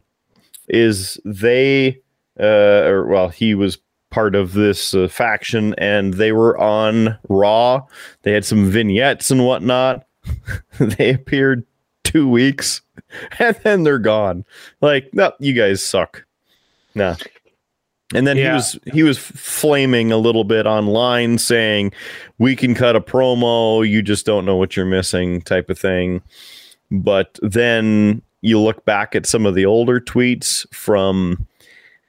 is they, uh, or well, he was part of this uh, faction and they were on Raw. They had some vignettes and whatnot. they appeared two weeks and then they're gone. Like, no, you guys suck. Nah. And then yeah. he was he was flaming a little bit online saying we can cut a promo, you just don't know what you're missing type of thing. But then you look back at some of the older tweets from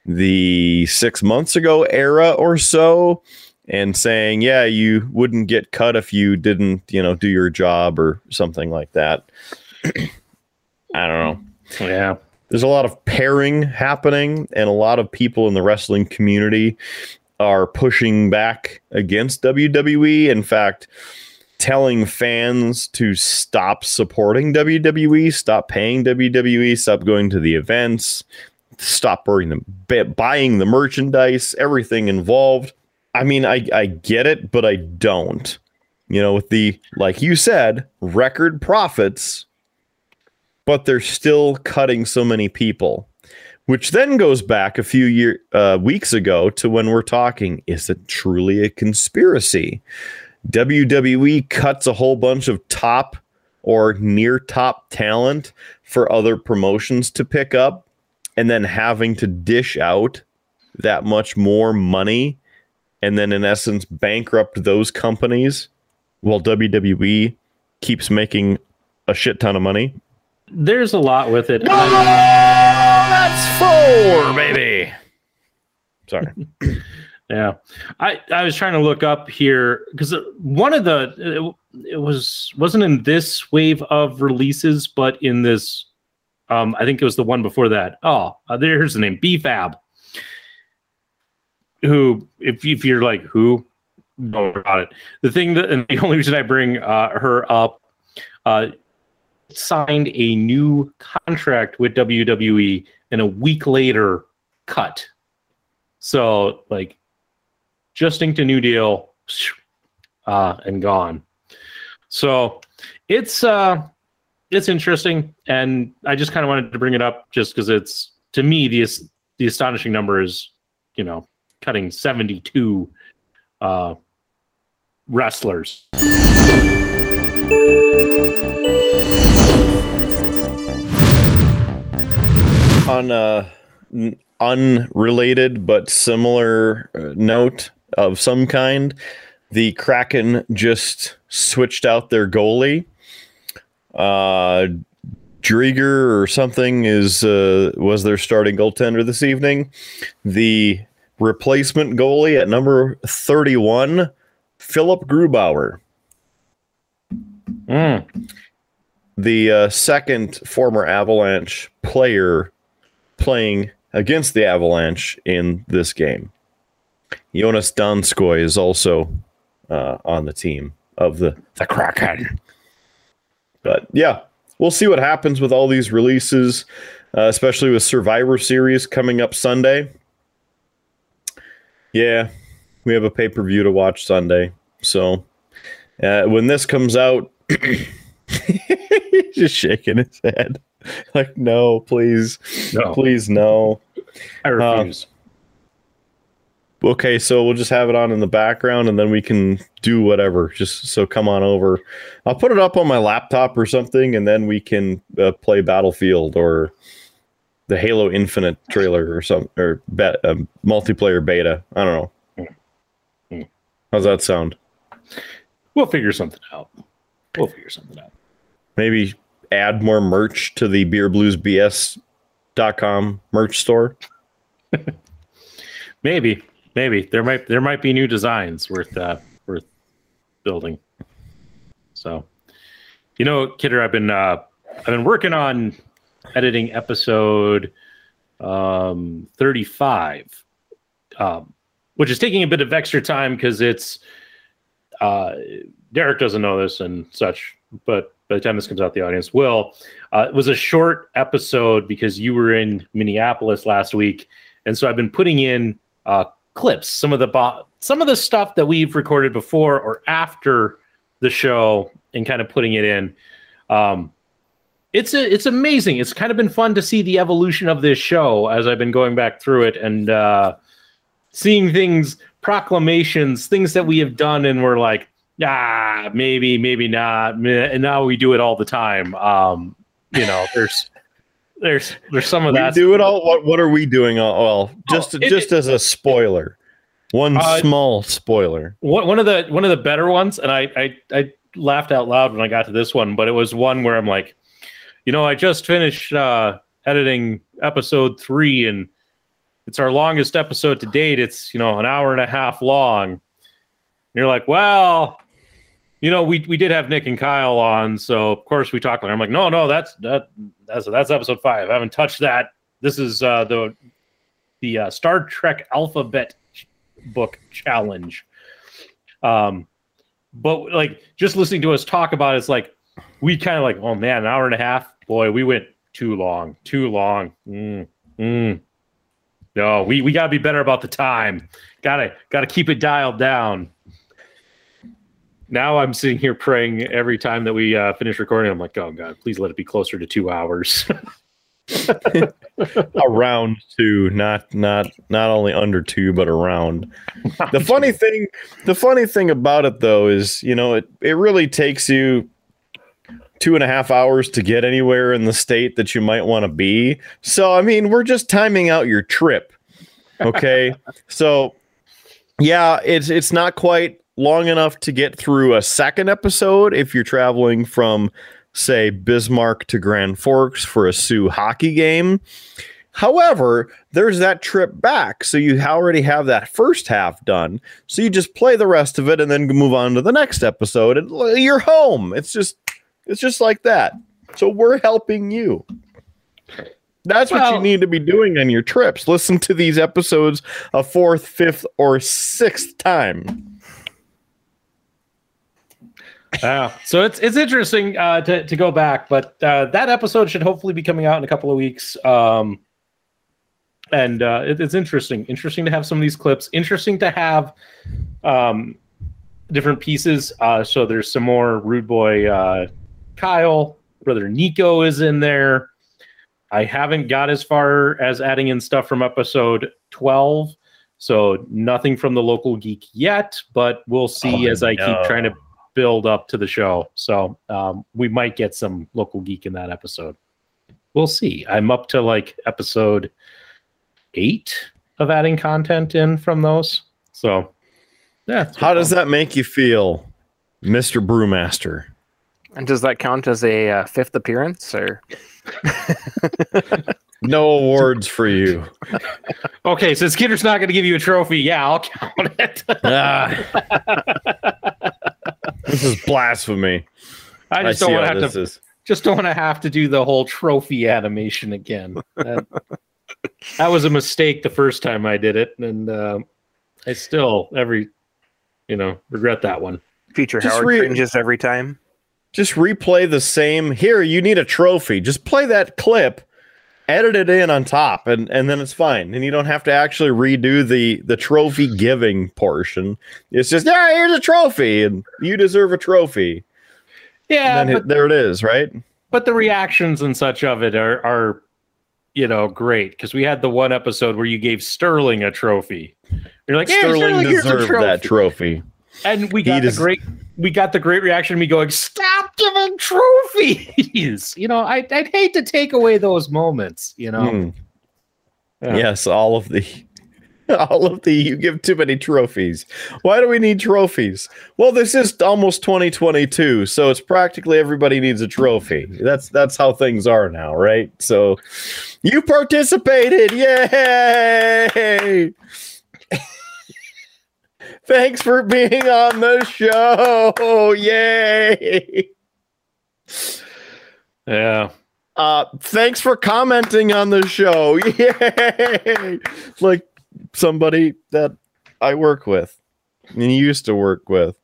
the six months ago era or so and saying, yeah, you wouldn't get cut if you didn't, you know, do your job or something like that. I don't know. Yeah. There's a lot of pairing happening, and a lot of people in the wrestling community are pushing back against WWE. In fact, telling fans to stop supporting WWE, stop paying WWE, stop going to the events, stop buying the, buying the merchandise, everything involved. I mean, I, I get it, but I don't. You know, with the, like you said, record profits, but they're still cutting so many people, which then goes back a few year, uh, weeks ago to when we're talking is it truly a conspiracy? WWE cuts a whole bunch of top or near top talent for other promotions to pick up and then having to dish out that much more money and then in essence bankrupt those companies while WWE keeps making a shit ton of money. There's a lot with it. No, that's four, baby. Sorry. yeah, I I was trying to look up here because one of the it, it was wasn't in this wave of releases, but in this um, I think it was the one before that. Oh, uh, there's the name BFAB. Who, if if you're like who, don't about it. The thing that, and the only reason I bring uh, her up, uh, signed a new contract with WWE, and a week later, cut. So like, just inked a new deal, uh, and gone. So it's uh it's interesting, and I just kind of wanted to bring it up just because it's to me the the astonishing number is you know cutting seventy two uh, wrestlers. On a unrelated but similar uh, note of some kind, the Kraken just switched out their goalie uh, Driedger or something is uh, was their starting goaltender this evening. The replacement goalie at number 31, Philipp Grubauer. Mm. The uh, second former Avalanche player playing against the Avalanche in this game. Joonas Donskoi is also uh, on the team of the the Kraken. But yeah, we'll see what happens with all these releases, uh, especially with Survivor Series coming up Sunday. Yeah, we have a pay per view to watch Sunday. So uh, when this comes out, he's just shaking his head. Like, no, please, No. please, no. I refuse. Okay, so we'll just have it on in the background and then we can do whatever. Just so come on over. I'll put it up on my laptop or something and then we can uh, play Battlefield or the Halo Infinite trailer or some or bet um, multiplayer beta. I don't know. Hmm. How's that sound? we'll figure something out. We'll figure something out. Maybe add more merch to the beerbluesbs.com merch store. Maybe, maybe there might there might be new designs worth uh, worth building. So, you know, Kidder, I've been uh, I've been working on editing episode um, thirty five, um, which is taking a bit of extra time because it's uh, Derek doesn't know this and such, but by the time this comes out, the audience will. Uh, it was a short episode because you were in Minneapolis last week, and so I've been putting in uh, clips, some of the bo- some of the stuff that we've recorded before or after the show, and kind of putting it in. Um, it's a, it's amazing. It's kind of been fun to see the evolution of this show as I've been going back through it and uh, seeing things, proclamations, things that we have done, and we're like, ah, maybe, maybe not. And now we do it all the time. Um, you know, there's there's there's some of We that. do it all. What What are we doing? All, well, just Oh, it- just as a spoiler, one Uh, small spoiler. one, one of the one of the better ones, and I, I I laughed out loud when I got to this one, but it was one where I'm like, you know, I just finished uh, editing episode three, and it's our longest episode to date. It's you know an hour and a half long. And you're like, well, you know, we we did have Nick and Kyle on, so of course we talked. I'm like, no, no, that's that that's that's episode five. I haven't touched that. This is uh, the the uh, Star Trek alphabet book challenge. Um, but like just listening to us talk about it, it's like we kind of like, oh man, an hour and a half. Boy, we went too long, too long. Mm, mm. No, we we gotta be better about the time. Gotta gotta keep it dialed down. Now I'm sitting here praying every time that we uh, finish recording. I'm like, oh god, please let it be closer to two hours. around two, not not not only under two, but around. The funny thing, the funny thing about it though is, you know, it it really takes you two and a half hours to get anywhere in the state that you might want to be. So I mean, we're just timing out your trip. Okay. so yeah, it's it's not quite long enough to get through a second episode if you're traveling from say Bismarck to Grand Forks for a Sioux hockey game. However, there's that trip back. So you already have that first half done. So you just play the rest of it and then move on to the next episode and you're home. It's just it's just like that. So we're helping you. That's what you need to be doing on your trips. Listen to these episodes a fourth, fifth, or sixth time. Yeah. So it's it's interesting uh, to to go back, but uh, that episode should hopefully be coming out in a couple of weeks. Um, and uh, it, it's interesting, interesting to have some of these clips. Interesting to have um, different pieces. Uh, so there's some more Rude Boy uh, Kyle, brother Nico is in there. I haven't got as far as adding in stuff from episode 12. So nothing from the local geek yet, but we'll see Oh, as I no. keep trying to build up to the show. So um, we might get some local geek in that episode. We'll see. I'm up to like episode eight of adding content in from those. So yeah. How does that make you feel, Mr. Brewmaster? And does that count as a uh, fifth appearance or? No awards for you. Okay, so Kidder's not going to give you a trophy, yeah, I'll count it. Ah. this is blasphemy. I just don't want to have to is. just don't want to have to do the whole trophy animation again. That- that was a mistake the first time I did it, and uh, I still every you know regret that one. Future Just Howard re- cringes every time. Just replay the same. Here, you need a trophy. Just play that clip, edit it in on top, and and then it's fine. And you don't have to actually redo the the trophy giving portion. It's just yeah, here's a trophy, and you deserve a trophy. Yeah, and then but, it, there it is, right? but the reactions and such of it are are you know great because we had the one episode where you gave Sterling a trophy. You're like, Sterling a deserved that trophy. and we He got the des- great we got the great reaction of me going stop giving trophies you know I, i'd hate to take away those moments you know Mm. Yeah. Yes, all of the all of the you give too many trophies. Why do we need trophies? Well, this is almost 2022, so it's practically everybody needs a trophy. That's that's how things are now, right? So you participated. Yay! Thanks for being on the show. Yay! yeah Uh, thanks for commenting on the show. Yay! Like somebody that I work with and used to work with.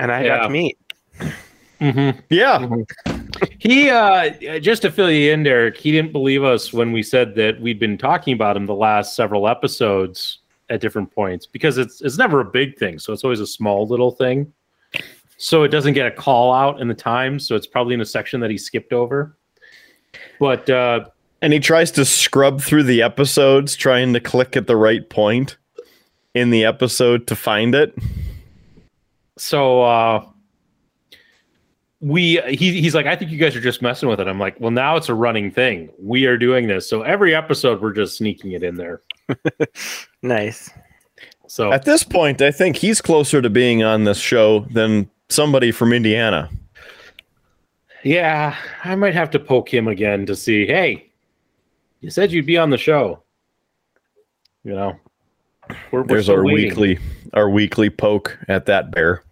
And I Yeah. got to meet. hmm Yeah. he uh just to fill you in derek he didn't believe us when we said that we'd been talking about him the last several episodes at different points because it's it's never a big thing so it's always a small little thing. So it doesn't get a call out in the time so it's probably in a section that he skipped over. But uh And he tries to scrub through the episodes trying to click at the right point in the episode to find it. so uh we he, he's like i think you guys are just messing with it. I'm like well now it's a running thing. We are doing this. So every episode we're just sneaking it in there Nice. so At this point, I think he's closer to being on this show than somebody from Indiana. yeah i might have to poke him again to see hey you said you'd be on the show you know we're, we're There's our waiting. weekly our weekly poke at that bear.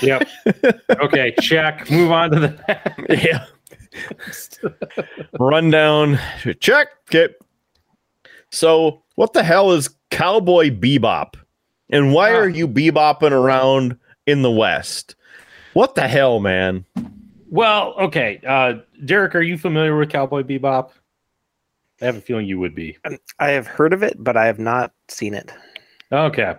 yep okay check move on to the Yeah. Rundown. Check. Okay. So, what the hell is Cowboy Bebop? And why are you bebopping around in the West? What the hell, man? well okay uh derek are you familiar with cowboy bebop i have a feeling you would be I have heard of it, but I have not seen it. Okay.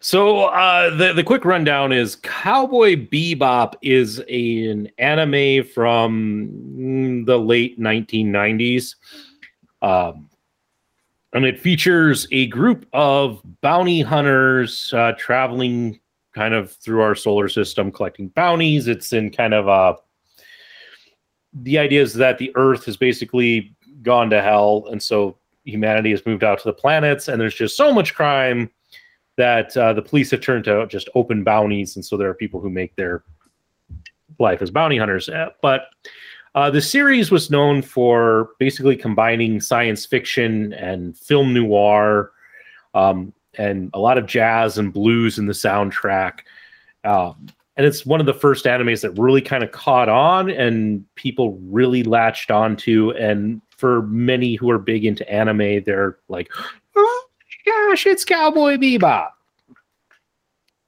So uh, the the quick rundown is Cowboy Bebop is a, an anime from mm, the late 1990s, um, and it features a group of bounty hunters uh, traveling kind of through our solar system collecting bounties. It's in kind of a the idea is that the Earth has basically gone to hell, and so humanity has moved out to the planets, and there's just so much crime that uh, the police have turned to just open bounties, and so there are people who make their life as bounty hunters. Uh, But uh, the series was known for basically combining science fiction and film noir, um, and a lot of jazz and blues in the soundtrack. Um, and it's one of the first animes that really kind of caught on and people really latched onto. And for many who are big into anime, they're like, oh gosh, it's Cowboy Bebop.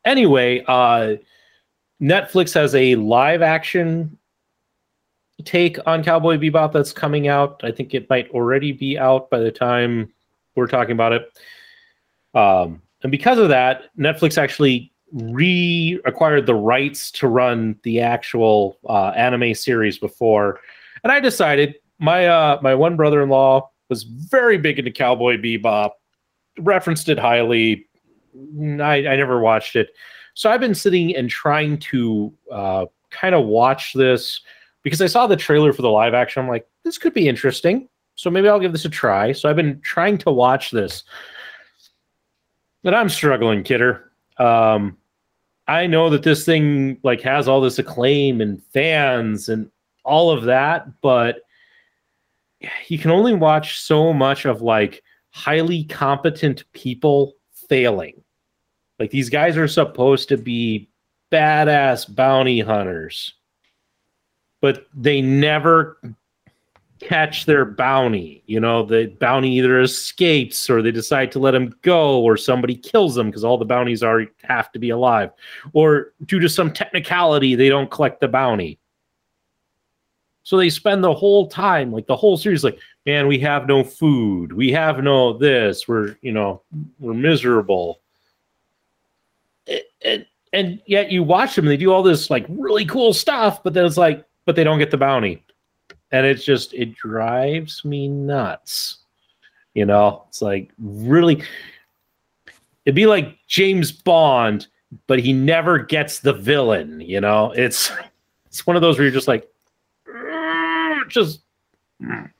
Anyway, uh, Netflix has a live action take on Cowboy Bebop that's coming out. I think it might already be out by the time we're talking about it. Um, and because of that, Netflix actually re-acquired the rights to run the actual uh, anime series before. And I decided my uh, my one brother-in-law was very big into Cowboy Bebop, referenced it highly. I, I never watched it, so I've been sitting and trying to uh, kind of watch this because I saw the trailer for the live action. I'm like, this could be interesting, so maybe I'll give this a try. So I've been trying to watch this, but I'm struggling, kidder. Um, I know that this thing like has all this acclaim and fans and all of that, but you can only watch so much of like highly competent people failing. Like these guys are supposed to be badass bounty hunters, but they never catch their bounty. You know, the bounty either escapes or they decide to let him go or somebody kills them because all the bounties are have to be alive. Or due to some technicality, they don't collect the bounty. So they spend the whole time, like the whole series, like, man, we have no food, we have no this, we're, you know, we're miserable. It, it, and yet you watch them, they do all this like really cool stuff, but then it's like, but they don't get the bounty. And it's just it drives me nuts. You know it's like really it'd be like james bond but he never gets the villain you know? It's it's one of those where you're just like "Mm, just mm."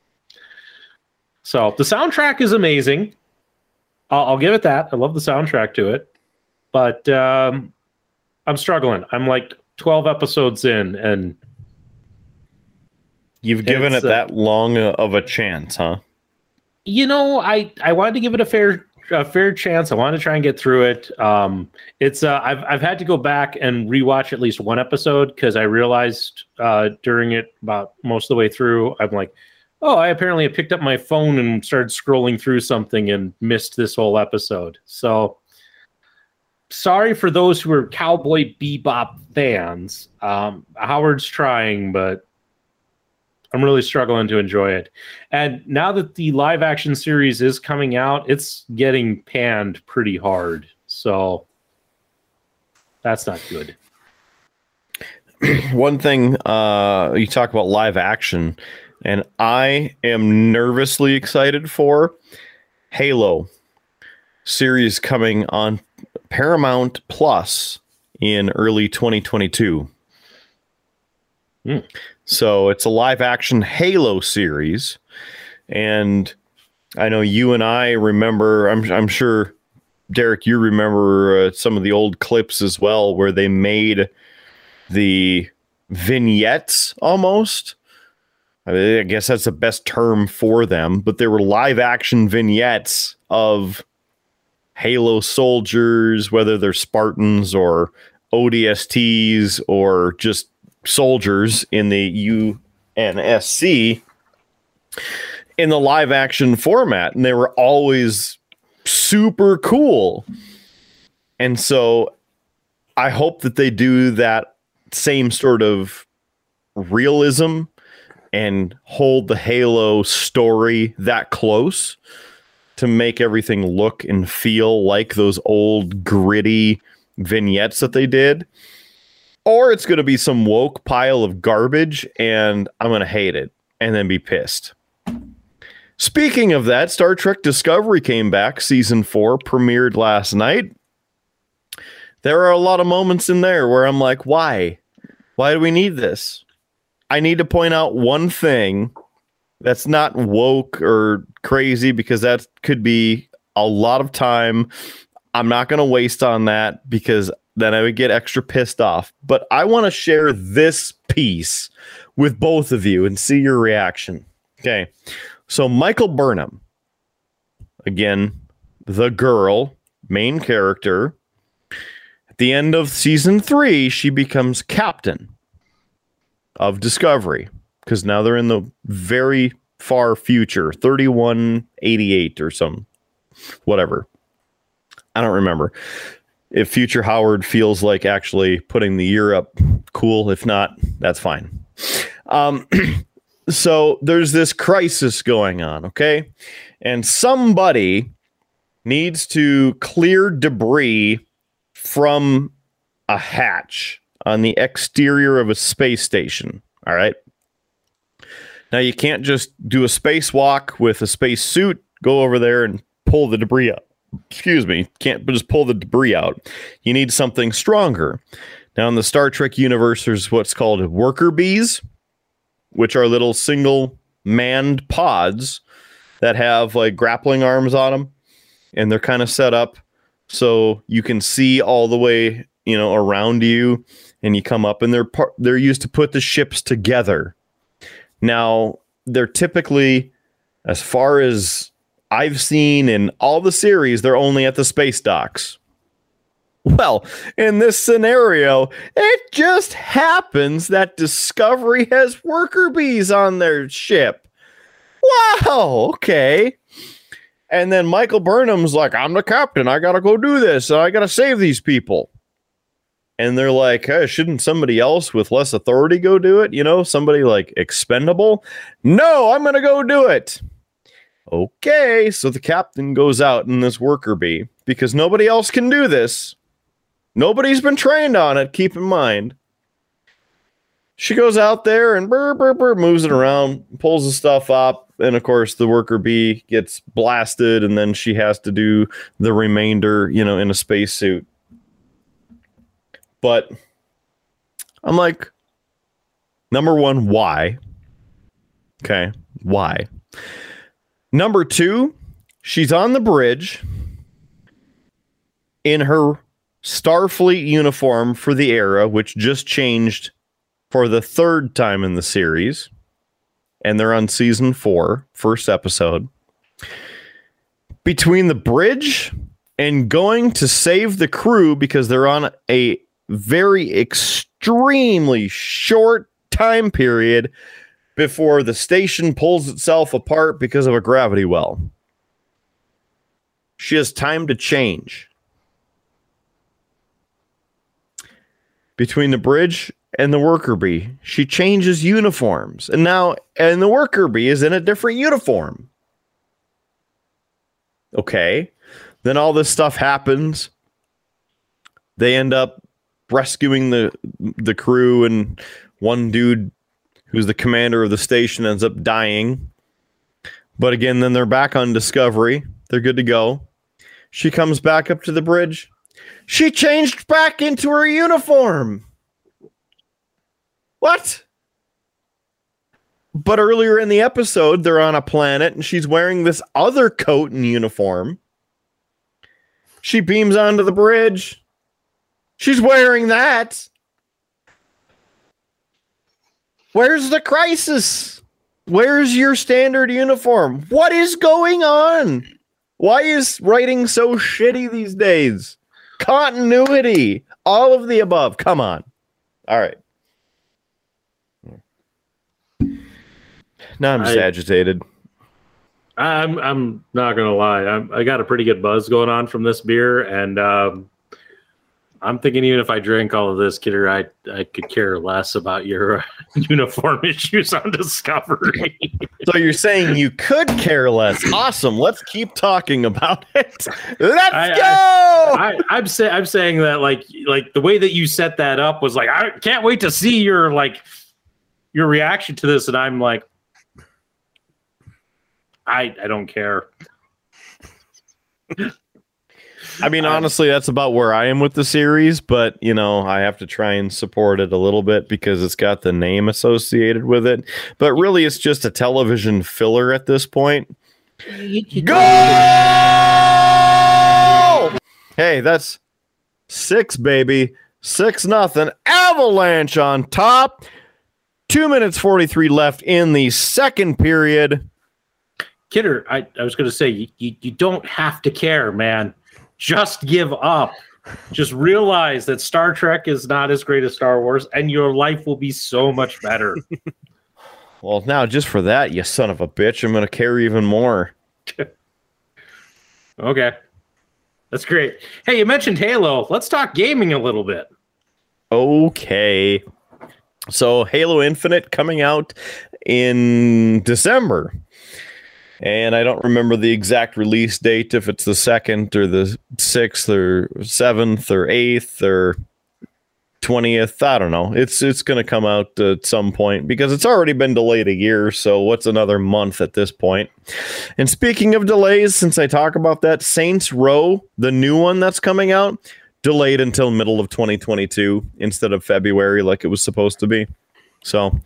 so the soundtrack is amazing. I'll, I'll give it that. I love the soundtrack to it. But um i'm struggling. I'm like 12 episodes in and You've given it uh, that long of a chance, huh? you know i i wanted to give it a fair a fair chance. I wanted to try and get through it. Um it's uh i've i've had to go back and rewatch at least one episode because i realized uh during it about most of the way through i'm like oh i apparently picked up my phone and started scrolling through something and missed this whole episode. So sorry for those who are cowboy bebop fans. Um howard's trying but I'm really struggling to enjoy it. And now that the live action series is coming out, it's getting panned pretty hard. So that's not good. One thing uh, you talk about live action, and I am nervously excited for Halo series coming on Paramount Plus in early 2022. Hmm. So it's a live action Halo series, and I know you and I remember. I'm I'm sure, Derek, you remember uh, some of the old clips as well, where they made the vignettes almost. I, mean, I guess that's the best term for them, but they were live action vignettes of Halo soldiers, whether they're Spartans or ODSTs or just soldiers in the UNSC in the live action format. And they were always super cool. And so I hope that they do that same sort of realism and hold the Halo story that close to make everything look and feel like those old gritty vignettes that they did. Or it's going to be some woke pile of garbage and I'm going to hate it and then be pissed. Speaking of that, Star Trek Discovery came back. Season four premiered last night. There are a lot of moments in there where I'm like, why? Why do we need this? I need to point out one thing that's not woke or crazy because that could be a lot of time. I'm not going to waste on that because then I would get extra pissed off. But I want to share this piece with both of you and see your reaction. Okay. So Michael Burnham, again, the girl, main character. At the end of season three, she becomes captain of Discovery because now they're in the very far future, 3188 or some whatever. I don't remember. If future Howard feels like actually putting the year up, cool. If not, that's fine. Um, so there's this crisis going on, okay? And somebody needs to clear debris from a hatch on the exterior of a space station. All right. Now you can't just do a spacewalk with a space suit, go over there and pull the debris out. Excuse me, can't just pull the debris out. You need something stronger. Now in the Star Trek universe, there's what's called worker bees, which are little single manned pods that have like grappling arms on them, and they're kind of set up so you can see all the way you know around you and you come up and they're par- they're used to put the ships together now they're typically as far as i've seen in all the series they're only at the space docks well in this scenario it just happens that discovery has worker bees on their ship wow, okay. And then Michael Burnham's like, I'm the captain. I got to go do this. I got to save these people. And they're like, hey, shouldn't somebody else with less authority go do it? You know, somebody like expendable? No, I'm going to go do it. Okay. So the captain goes out in this worker bee because nobody else can do this. Nobody's been trained on it, keep in mind. She goes out there and burr, burr, burr, moves it around, pulls the stuff up, and of course the worker bee gets blasted, and then she has to do the remainder, you know, in a spacesuit. But I'm like, number one, why? Okay, why? Number two, she's on the bridge in her Starfleet uniform for the era, which just changed for the third time in the series. And they're on season four, first episode. Between the bridge and going to save the crew because they're on a very extremely short time period before the station pulls itself apart because of a gravity well. She has time to change. Between the bridge and the worker bee, she changes uniforms. And now, and the worker bee is in a different uniform. Okay. Then all this stuff happens. They end up rescuing the the crew and one dude who's the commander of the station ends up dying. But again, then they're back on Discovery. They're good to go. She comes back up to the bridge. She changed back into her uniform. What? But earlier in the episode, they're on a planet and she's wearing this other coat and uniform. She beams onto the bridge. She's wearing that. Where's the crisis? Where's your standard uniform? What is going on? Why is writing so shitty these days? Continuity. All of the above. Come on. All right. Now I'm just I- agitated. I'm I'm not gonna lie. I'm, I got a pretty good buzz going on from this beer, and um, I'm thinking even if I drink all of this, Kidder, I I could care less about your uh, uniform issues on Discovery. So you're saying you could care less. Awesome. Let's keep talking about it. Let's I- go. I, I'm say, I'm saying that like like the way that you set that up was like I can't wait to see your like your reaction to this, and I'm like, I I don't care. I mean, honestly, that's about where I am with the series, but you know, I have to try and support it a little bit because it's got the name associated with it. But really, it's just a television filler at this point. Go! Hey, that's six, baby. Six nothing. Avalanche on top. Two minutes 43 left in the second period. Kidder, I, I was going to say, you, you, you don't have to care, man. Just give up. Just realize that Star Trek is not as great as Star Wars, and your life will be so much better. Well, now just for that, you son of a bitch, I'm going to care even more. okay. That's great. Hey, you mentioned Halo. Let's talk gaming a little bit. Okay. So Halo Infinite coming out in December. And I don't remember the exact release date, if it's the second or the sixth or seventh or eighth or twentieth. I don't know. It's it's going to come out at some point because it's already been delayed a year. So what's another month at this point? And speaking of delays, since I talk about that, Saints Row, the new one that's coming out, delayed until middle of 2022 instead of February like it was supposed to be. So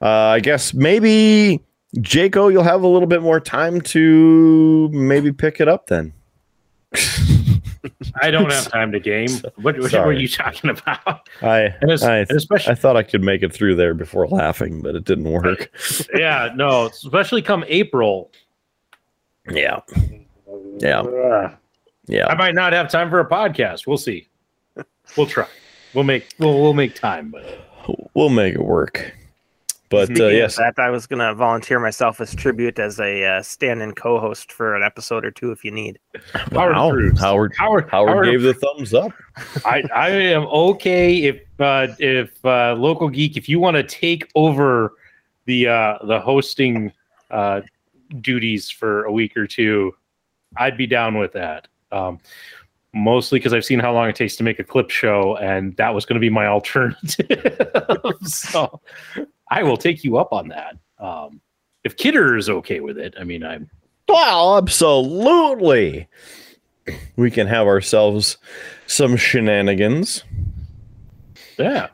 uh, I guess maybe Jaco, you'll have a little bit more time to maybe pick it up then. I don't have time to game. What, what were you talking about? I And, I, especially, I thought I could make it through there before laughing, but it didn't work. yeah, no, especially come April. Yeah. Yeah. Yeah. I might not have time for a podcast. We'll see. We'll try. We'll make we'll we'll make time, but We'll make it work. But uh, Speaking of yes, that I was gonna volunteer myself as tribute as a uh, stand-in co-host for an episode or two if you need. Howard wow, approves. Howard, Howard, Howard gave the thumbs up. I, I am okay if uh, if uh, local geek if you want to take over the uh, the hosting uh, duties for a week or two, I'd be down with that. Um, mostly because I've seen how long it takes to make a clip show, and that was going to be my alternative. so I will take you up on that. Um, if Kidder is okay with it, I mean, I'm Well, absolutely. We can have ourselves some shenanigans. yeah.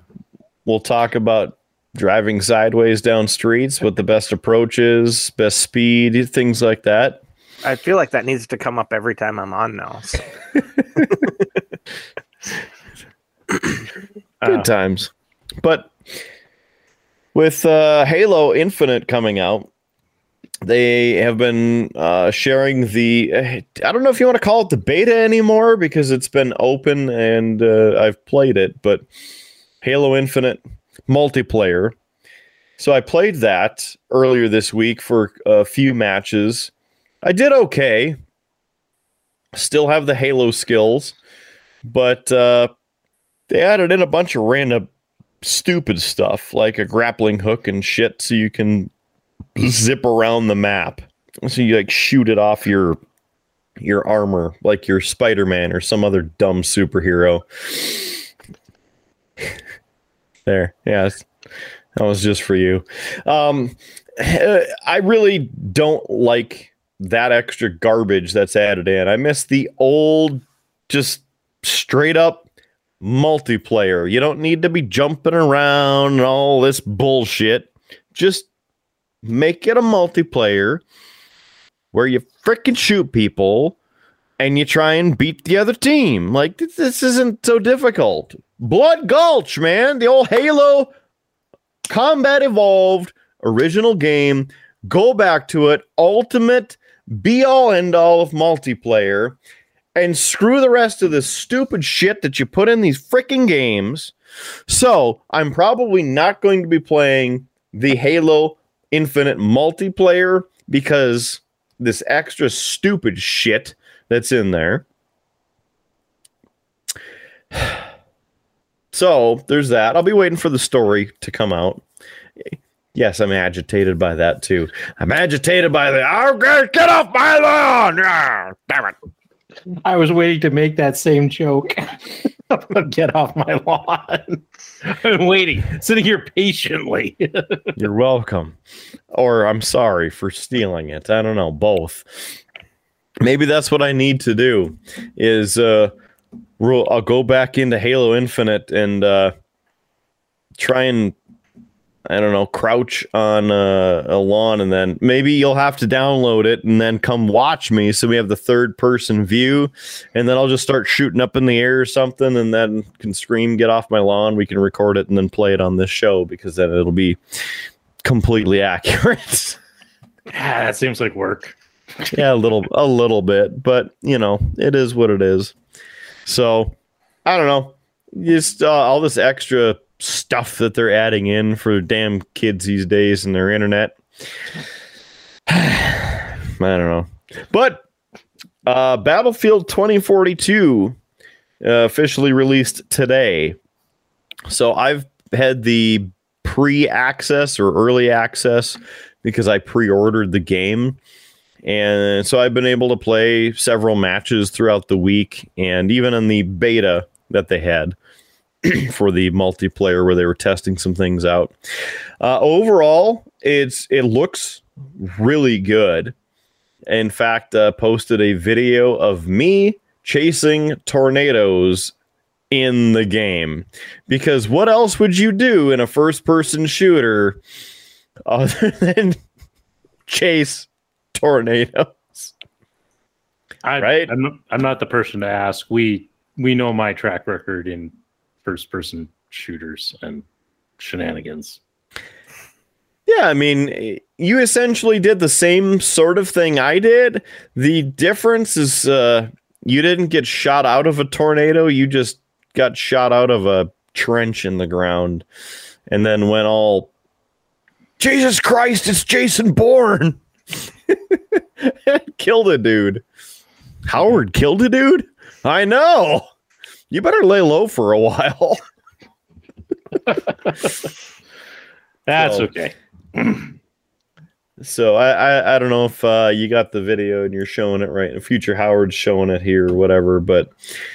We'll talk about driving sideways down streets, what the best approach is, best speed, things like that. I feel like that needs to come up every time I'm on now. so. Good Uh, times. But with uh, Halo Infinite coming out, they have been uh, sharing the. I don't know if you want to call it the beta anymore because it's been open and uh, I've played it, but Halo Infinite multiplayer. So I played that earlier this week for a few matches. I did okay. Still have the Halo skills, but uh, they added in a bunch of random stupid stuff like a grappling hook and shit so you can zip around the map. So you like shoot it off your your armor like you're Spider-Man or some other dumb superhero. There. Yes. That was just for you. Um I really don't like that extra garbage that's added in. I miss the old just straight up multiplayer. You don't need to be jumping around and all this bullshit. Just make it a multiplayer where you freaking shoot people and you try and beat the other team. Like th- this isn't so difficult. Blood Gulch, man, the old Halo Combat Evolved original game. Go back to it. Ultimate be all end all of multiplayer and screw the rest of this stupid shit that you put in these freaking games. So I'm probably not going to be playing the Halo Infinite multiplayer because this extra stupid shit that's in there. So there's that. I'll be waiting for the story to come out. Yes, I'm agitated by that too. I'm agitated by the oh, get, off my lawn! Damn it. I was waiting to make that same joke. Get off my lawn. I'm waiting, sitting here patiently. You're welcome. Or I'm sorry for stealing it. I don't know, both. Maybe that's what I need to do is uh I'll go back into Halo Infinite and uh try and I don't know, crouch on uh, a lawn and then maybe you'll have to download it and then come watch me so we have the third person view and then I'll just start shooting up in the air or something and then can scream get off my lawn we can record it and then play it on this show because then it'll be completely accurate. Ah, that seems like work. yeah, a little a little bit, but you know, it is what it is. So, I don't know. Just uh, all this extra stuff that they're adding in for damn kids these days and their internet. I don't know. But uh, Battlefield 2042 uh, officially released today. So I've had the pre-access or early access because I pre-ordered the game. And so I've been able to play several matches throughout the week and even in the beta that they had for the multiplayer where they were testing some things out. Uh, overall, it's it looks really good. In fact, uh, posted a video of me chasing tornadoes in the game because what else would you do in a first-person shooter other than chase tornadoes? I, Right? I'm, not- I'm not the person to ask. We we know my track record in first person shooters and shenanigans. Yeah, I mean, you essentially did the same sort of thing I did. The difference is uh, you didn't get shot out of a tornado, you just got shot out of a trench in the ground and then went all Jesus Christ, it's Jason Bourne. killed a dude. Howard killed a dude? I know. You better lay low for a while. That's So- okay. So I, I I don't know if uh, you got the video and you're showing it right. Future Howard's showing it here or whatever, but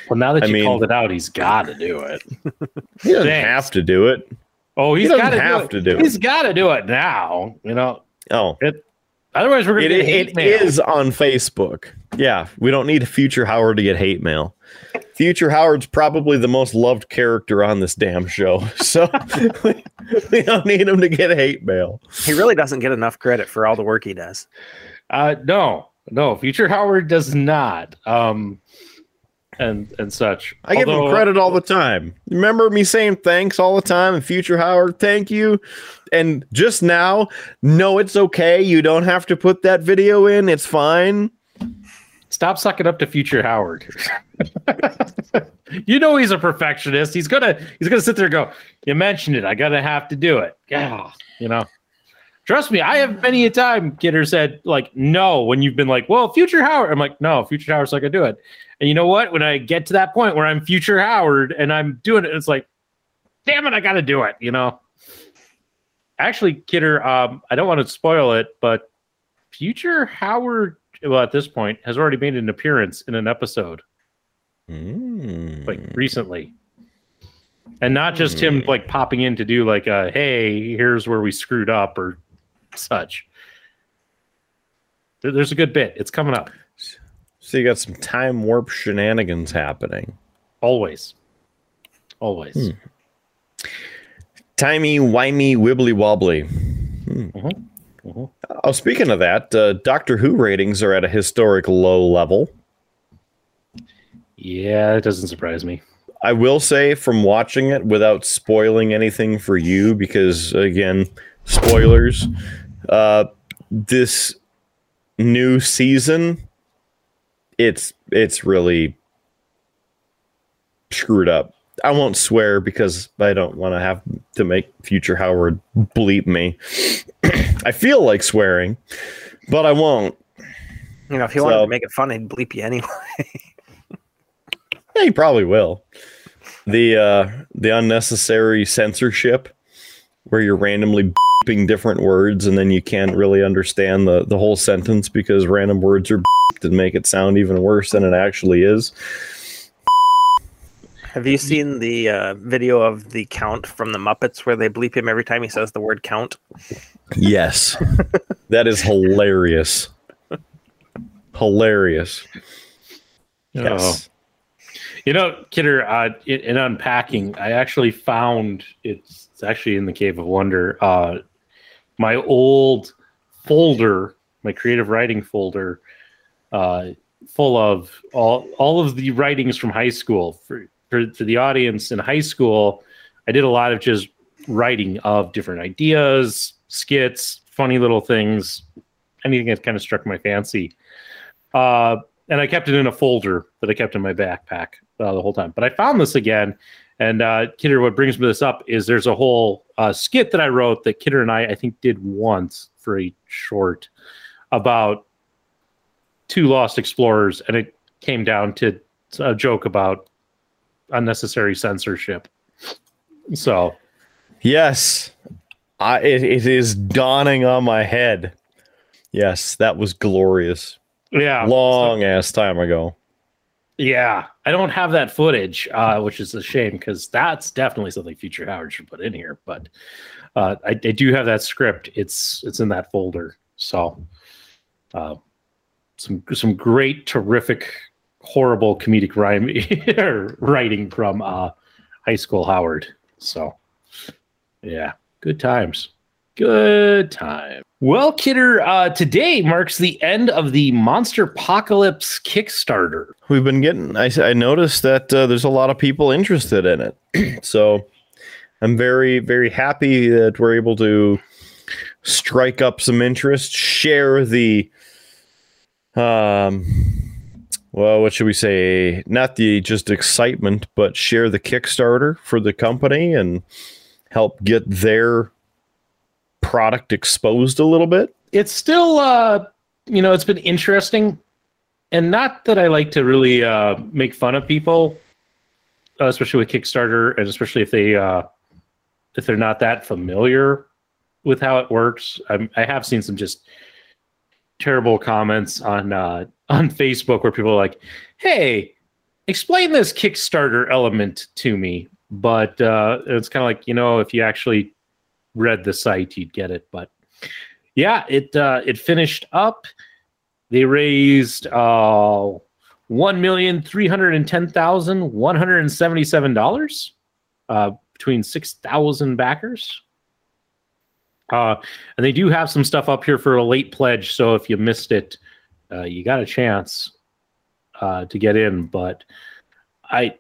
Well, now that I you mean- called it out, he's got to do it. he doesn't Thanks. have to do it. Oh, he's doesn't got to have do it. to do it. He's got to do it now. You know, Oh, otherwise we're gonna get hate it mail. is on Facebook. Yeah, we don't need Future Howard to get hate mail. Future Howard's probably the most loved character on this damn show, so we, we don't need him to get hate mail. He really doesn't get enough credit for all the work he does. Uh, no, no. Future Howard does not. Um, and and such. I give him credit all the time. Remember me saying thanks all the time and future Howard, thank you. And just now, no, it's okay. You don't have to put that video in. It's fine. Stop sucking up to Future Howard. you know he's a perfectionist. He's gonna he's gonna sit there and go. You mentioned it. I gotta have to do it. Yeah, you know. Trust me, I have many a time Kidder said like no when you've been like, well, Future Howard. I'm like, no, Future Howard's not gonna do it. And you know what? When I get to that point where I'm Future Howard and I'm doing it, it's like, damn it, I gotta do it. You know. Actually, Kidder, um, I don't want to spoil it, but Future Howard, well, at this point, has already made an appearance in an episode Mm. like recently, and not just him like popping in to do like a "Hey, here's where we screwed up" or such. There- There's a good bit. It's coming up So you got some time warp shenanigans happening. always, always. Hmm. Timey, wimey, wibbly wobbly. Mhm. Mhm. Oh, speaking of that, uh, Doctor Who ratings are at a historic low level. Yeah, it doesn't surprise me. I will say from watching it without spoiling anything for you, because again, spoilers. Uh, this new season, it's it's really screwed up. I won't swear because I don't want to have to make future Howard bleep me. I feel like swearing, but I won't. You know, if he wanted to make it fun, he'd bleep you anyway. Yeah, he probably will. The uh the unnecessary censorship where you're randomly beeping different words and then you can't really understand the the whole sentence because random words are beeped and make it sound even worse than it actually is. Have you seen the uh, video of the count from the Muppets where they bleep him every time he says the word count? Yes. that is hilarious. Hilarious. Yes. You know, Kidder, uh, in, in unpacking, I actually found it's, it's actually in the Cave of Wonder. Uh, my old folder, my creative writing folder, uh, full of all all of the writings from high school. For, for for the audience in high school, I did a lot of just writing of different ideas, skits, funny little things, anything that kind of struck my fancy. Uh, and I kept it in a folder that I kept in my backpack uh, the whole time. But I found this again, and uh, Kidder, what brings me this up is there's a whole uh, skit that I wrote that Kidder and I I think did once for a short about two lost explorers, and it came down to a joke about unnecessary censorship. So Yes. I it, it is dawning on my head. Yes, that was glorious. yeah, Long ass time ago. Yeah, I don't have that footage, uh, which is a shame because that's definitely something Future Howard should put in here. But uh, I, I do have that script. It's it's in that folder. So uh, some some great, terrific, horrible comedic rhyme writing from uh, high school Howard. So yeah, good times. Good time. Well, Kidder, uh, today marks the end of the Monsterpocalypse Kickstarter. We've been getting. I, I noticed that uh, there's a lot of people interested in it, so I'm very very happy that we're able to strike up some interest, share the um, well, what should we say? Not the just excitement, but share the Kickstarter for the company and help get their product exposed a little bit. it's still uh you know it's been interesting. And not that i like to really uh make fun of people uh, especially with kickstarter and especially if they uh if they're not that familiar with how it works. I'm, i have seen some just terrible comments on uh on facebook where people are like hey explain this kickstarter element to me. But uh it's kind of like you know if you actually read the site you'd get it but yeah, it uh, it finished up. They raised uh, one million three hundred and ten thousand one hundred and seventy seven dollars uh, between six thousand backers. Uh, and they do have some stuff up here for a late pledge. So if you missed it, uh, you got a chance uh, to get in. But I,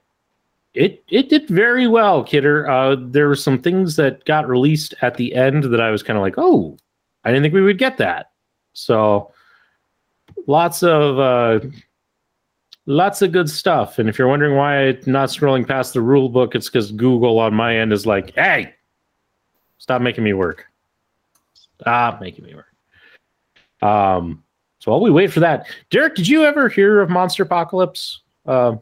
it it did very well, Kidder. Uh, there were some things that got released at the end that I was kind of like, oh, I didn't think we would get that. So lots of uh, lots of good stuff. And if you're wondering why I'm not scrolling past the rule book, it's because Google on my end is like, hey, stop making me work. Stop making me work. Um, so while we wait for that, Derek, did you ever hear of Monsterpocalypse uh,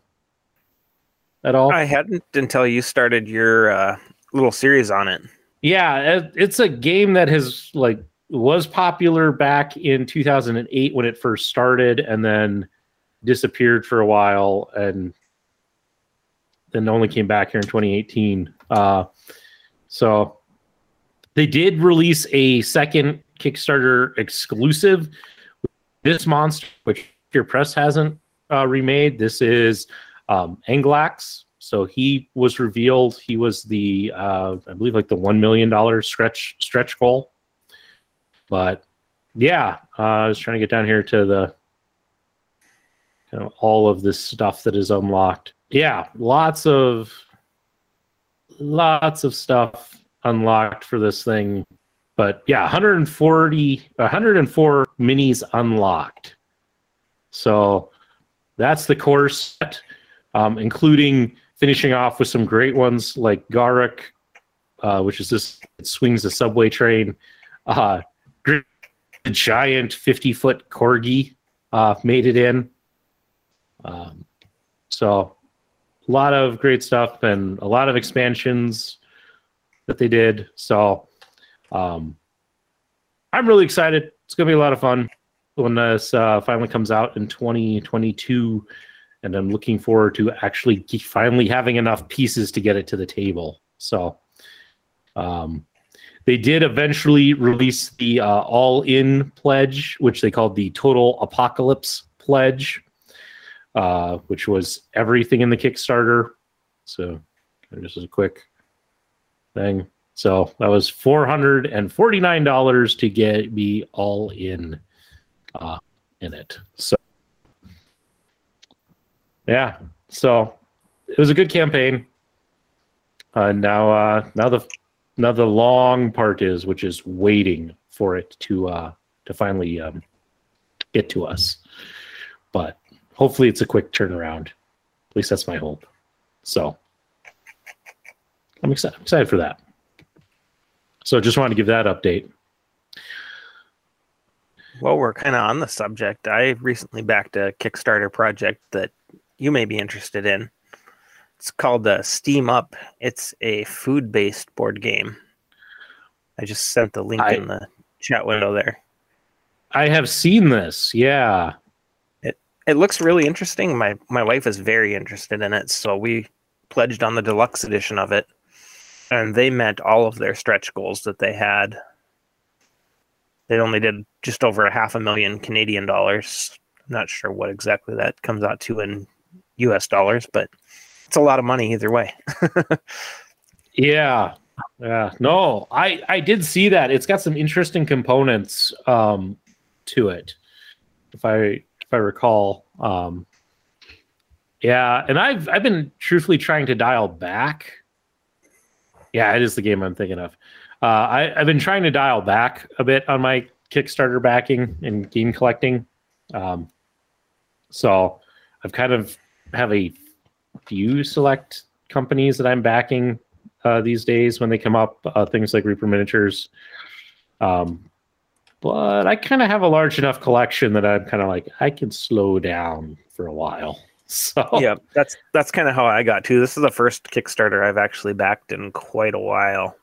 at all? I hadn't until you started your uh, little series on it. Yeah, it- it's a game that has like was popular back in 2008 when it first started and then disappeared for a while and then only came back here in 2018. Uh, so they did release a second Kickstarter exclusive. This monster, which your press hasn't uh, remade, this is um, Anglax. So he was revealed. He was the, uh, I believe, like the one million dollar stretch stretch goal. But yeah, uh, I was trying to get down here to the kind of all of this stuff that is unlocked. Yeah, lots of lots of stuff unlocked for this thing. But yeah, 140, 104 minis unlocked. So that's the core set, um, including finishing off with some great ones like Garuk, uh, which is this it swings a subway train. Uh, giant 50 foot corgi uh, made it in. Um, so a lot of great stuff and a lot of expansions that they did. So um, I'm really excited. It's going to be a lot of fun when this uh, finally comes out in 2022. And I'm looking forward to actually finally having enough pieces to get it to the table. So um, they did eventually release the uh, all in pledge, which they called the Total Apocalypse pledge, uh, which was everything in the Kickstarter. So just a quick thing. So that was four hundred and forty nine dollars to get me all in uh, in it. So yeah, so it was a good campaign. Uh, now, uh, now the now the long part is, which is waiting for it to uh, to finally um, get to us. But hopefully, it's a quick turnaround. At least that's my hope. So I'm excited, excited for that. So just wanted to give that update. Well, we're kind of on the subject. I recently backed a Kickstarter project that you may be interested in. It's called uh, Steam Up. It's a food based board game. I just sent the link I- in the chat window there. I have seen this. Yeah. It it looks really interesting. My my wife is very interested in it, so we pledged on the deluxe edition of it, and they met all of their stretch goals that they had. They only did just over a half a million Canadian dollars. I'm not sure what exactly that comes out to in U.S. dollars, but it's a lot of money either way. Yeah. Yeah. No, I I did see that. It's got some interesting components um to it. If I if I recall. Um Yeah, and I've I've been truthfully trying to dial back. Yeah, it is the game I'm thinking of. Uh I I've been trying to dial back a bit on my Kickstarter backing and game collecting. Um so I've kind of have a few select companies that I'm backing uh, these days when they come up. Uh, things like Reaper Miniatures, Um, but I kind of have a large enough collection that I'm kind of like I can slow down for a while. So yeah, that's that's kind of how I got to. This is the first Kickstarter I've actually backed in quite a while,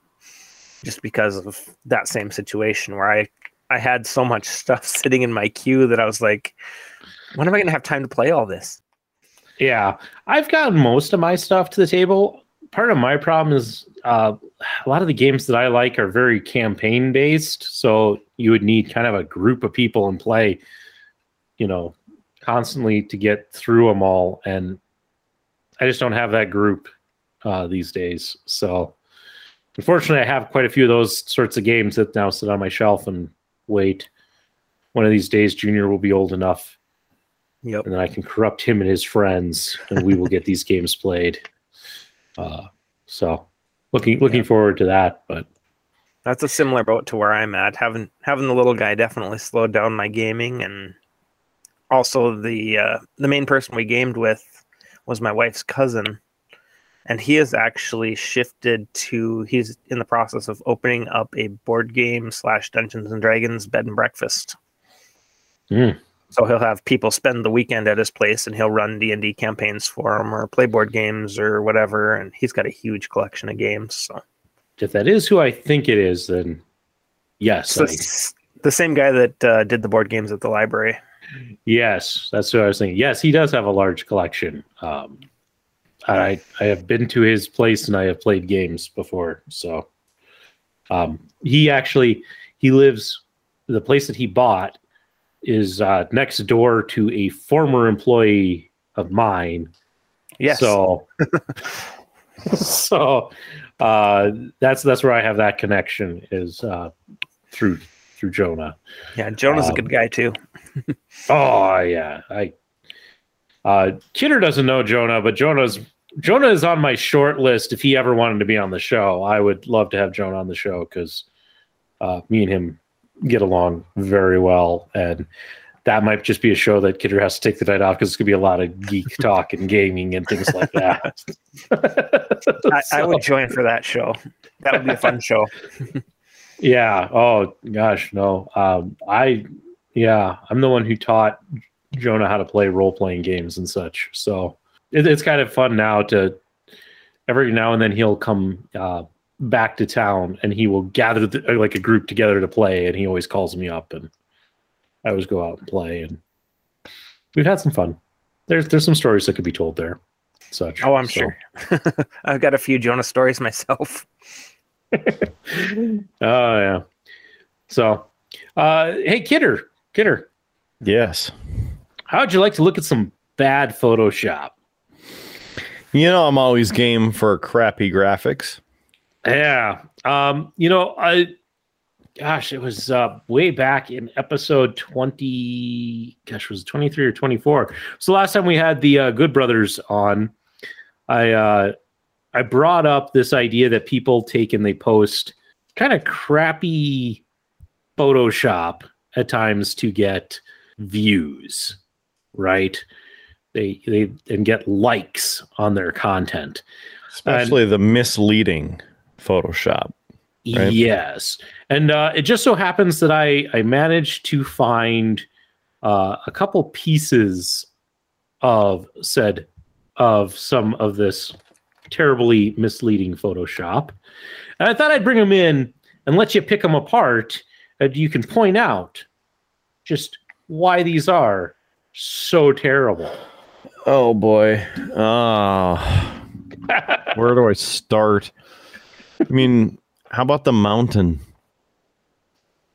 just because of that same situation where I I had so much stuff sitting in my queue that I was like, when am I going to have time to play all this? Yeah, I've gotten most of my stuff to the table. Part of my problem is uh, a lot of the games that I like are very campaign based. So you would need kind of a group of people in play, you know, constantly to get through them all. And I just don't have that group uh, these days. So unfortunately, I have quite a few of those sorts of games that now sit on my shelf and wait. One of these days, Junior will be old enough Yep. and then I can corrupt him and his friends, and we will get these games played. Uh, so, looking looking forward to that. But That's a similar boat to where I'm at. Having having the little guy definitely slowed down my gaming, and also the uh, the main person we gamed with was my wife's cousin, and he has actually shifted to. He's in the process of opening up a board game slash Dungeons and Dragons bed and breakfast. Hmm. So he'll have people spend the weekend at his place, and he'll run D and D campaigns for them, or play board games, or whatever. And he's got a huge collection of games. So if that is who I think it is, then yes, So I- the same guy that uh, did the board games at the library. yes, that's what I was thinking. Yes, he does have a large collection. Um, I I have been to his place and I have played games before. So, um, he actually he lives the place that he bought is uh, next door to a former employee of mine Yes. So, so uh, that's that's where I have that connection is uh, through through Jonah. yeah, Jonah's a um, good guy too. Oh yeah, I. Uh, Kidder doesn't know Jonah, but Jonah's Jonah is on my short list. If he ever wanted to be on the show, I would love to have Jonah on the show because uh, me and him get along very well, and that might just be a show that Kidder has to take the night off because it's gonna be a lot of geek talk and gaming and things like that. I, I would join for that show. That would be a fun show. Yeah. Oh gosh, no. Um, I yeah, I'm the one who taught Jonah how to play role playing games and such. So it, it's kind of fun now to every now and then he'll come uh, back to town and he will gather the, uh, like a group together to play, and he always calls me up and I always go out and play, and we've had some fun. There's there's some stories that could be told there. Such. Oh, I'm So- sure. I've got a few Jonah stories myself. oh yeah. So, uh, hey, Kidder, Kidder, Yes. how'd you like to look at some bad Photoshop? You know, I'm always game for crappy graphics. Yeah. Um, you know, I gosh, it was uh way back in episode 20 gosh, was it 23 or 24? So last time we had the uh, Good Brothers on, I uh I brought up this idea that people take and they post kind of crappy Photoshop at times to get views, right? They they and get likes on their content. Especially the misleading Photoshop. Right. Yes, and uh, it just so happens that I I managed to find uh, a couple pieces of said of some of this terribly misleading Photoshop, and I thought I'd bring them in and let you pick them apart, and you can point out just why these are so terrible. Oh boy. Oh, where do I start? I mean, how about the mountain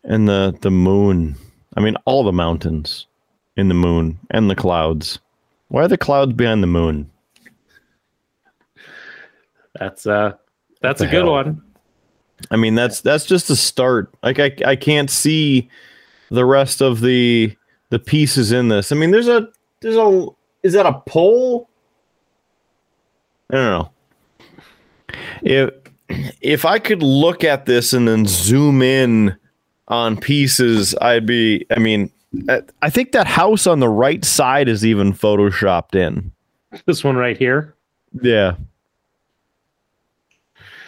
and the the moon? I mean, all the mountains in the moon and the clouds. Why are the clouds behind the moon? That's uh that's a good hell? one. I mean, that's that's just a start. Like I I can't see the rest of the the pieces in this. I mean, there's a there's a is that a pole? I don't know. If if I could look at this and then zoom in on pieces, I'd be. I mean, I- I think that house on the right side is even photoshopped in. This one right here. Yeah.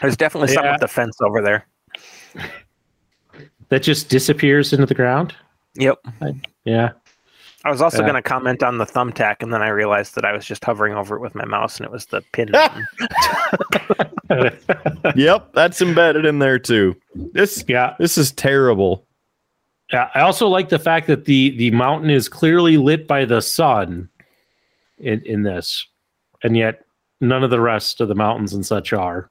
There's definitely something Yeah. with the fence over there. that just disappears into the ground. Yep. Yeah. I was also Yeah. going to comment on the thumbtack, and then I realized that I was just hovering over it with my mouse, and it was the pin. Yep, that's embedded in there too. This yeah. this is terrible. Yeah. I also like the fact that the the mountain is clearly lit by the sun in in this, and yet none of the rest of the mountains and such are.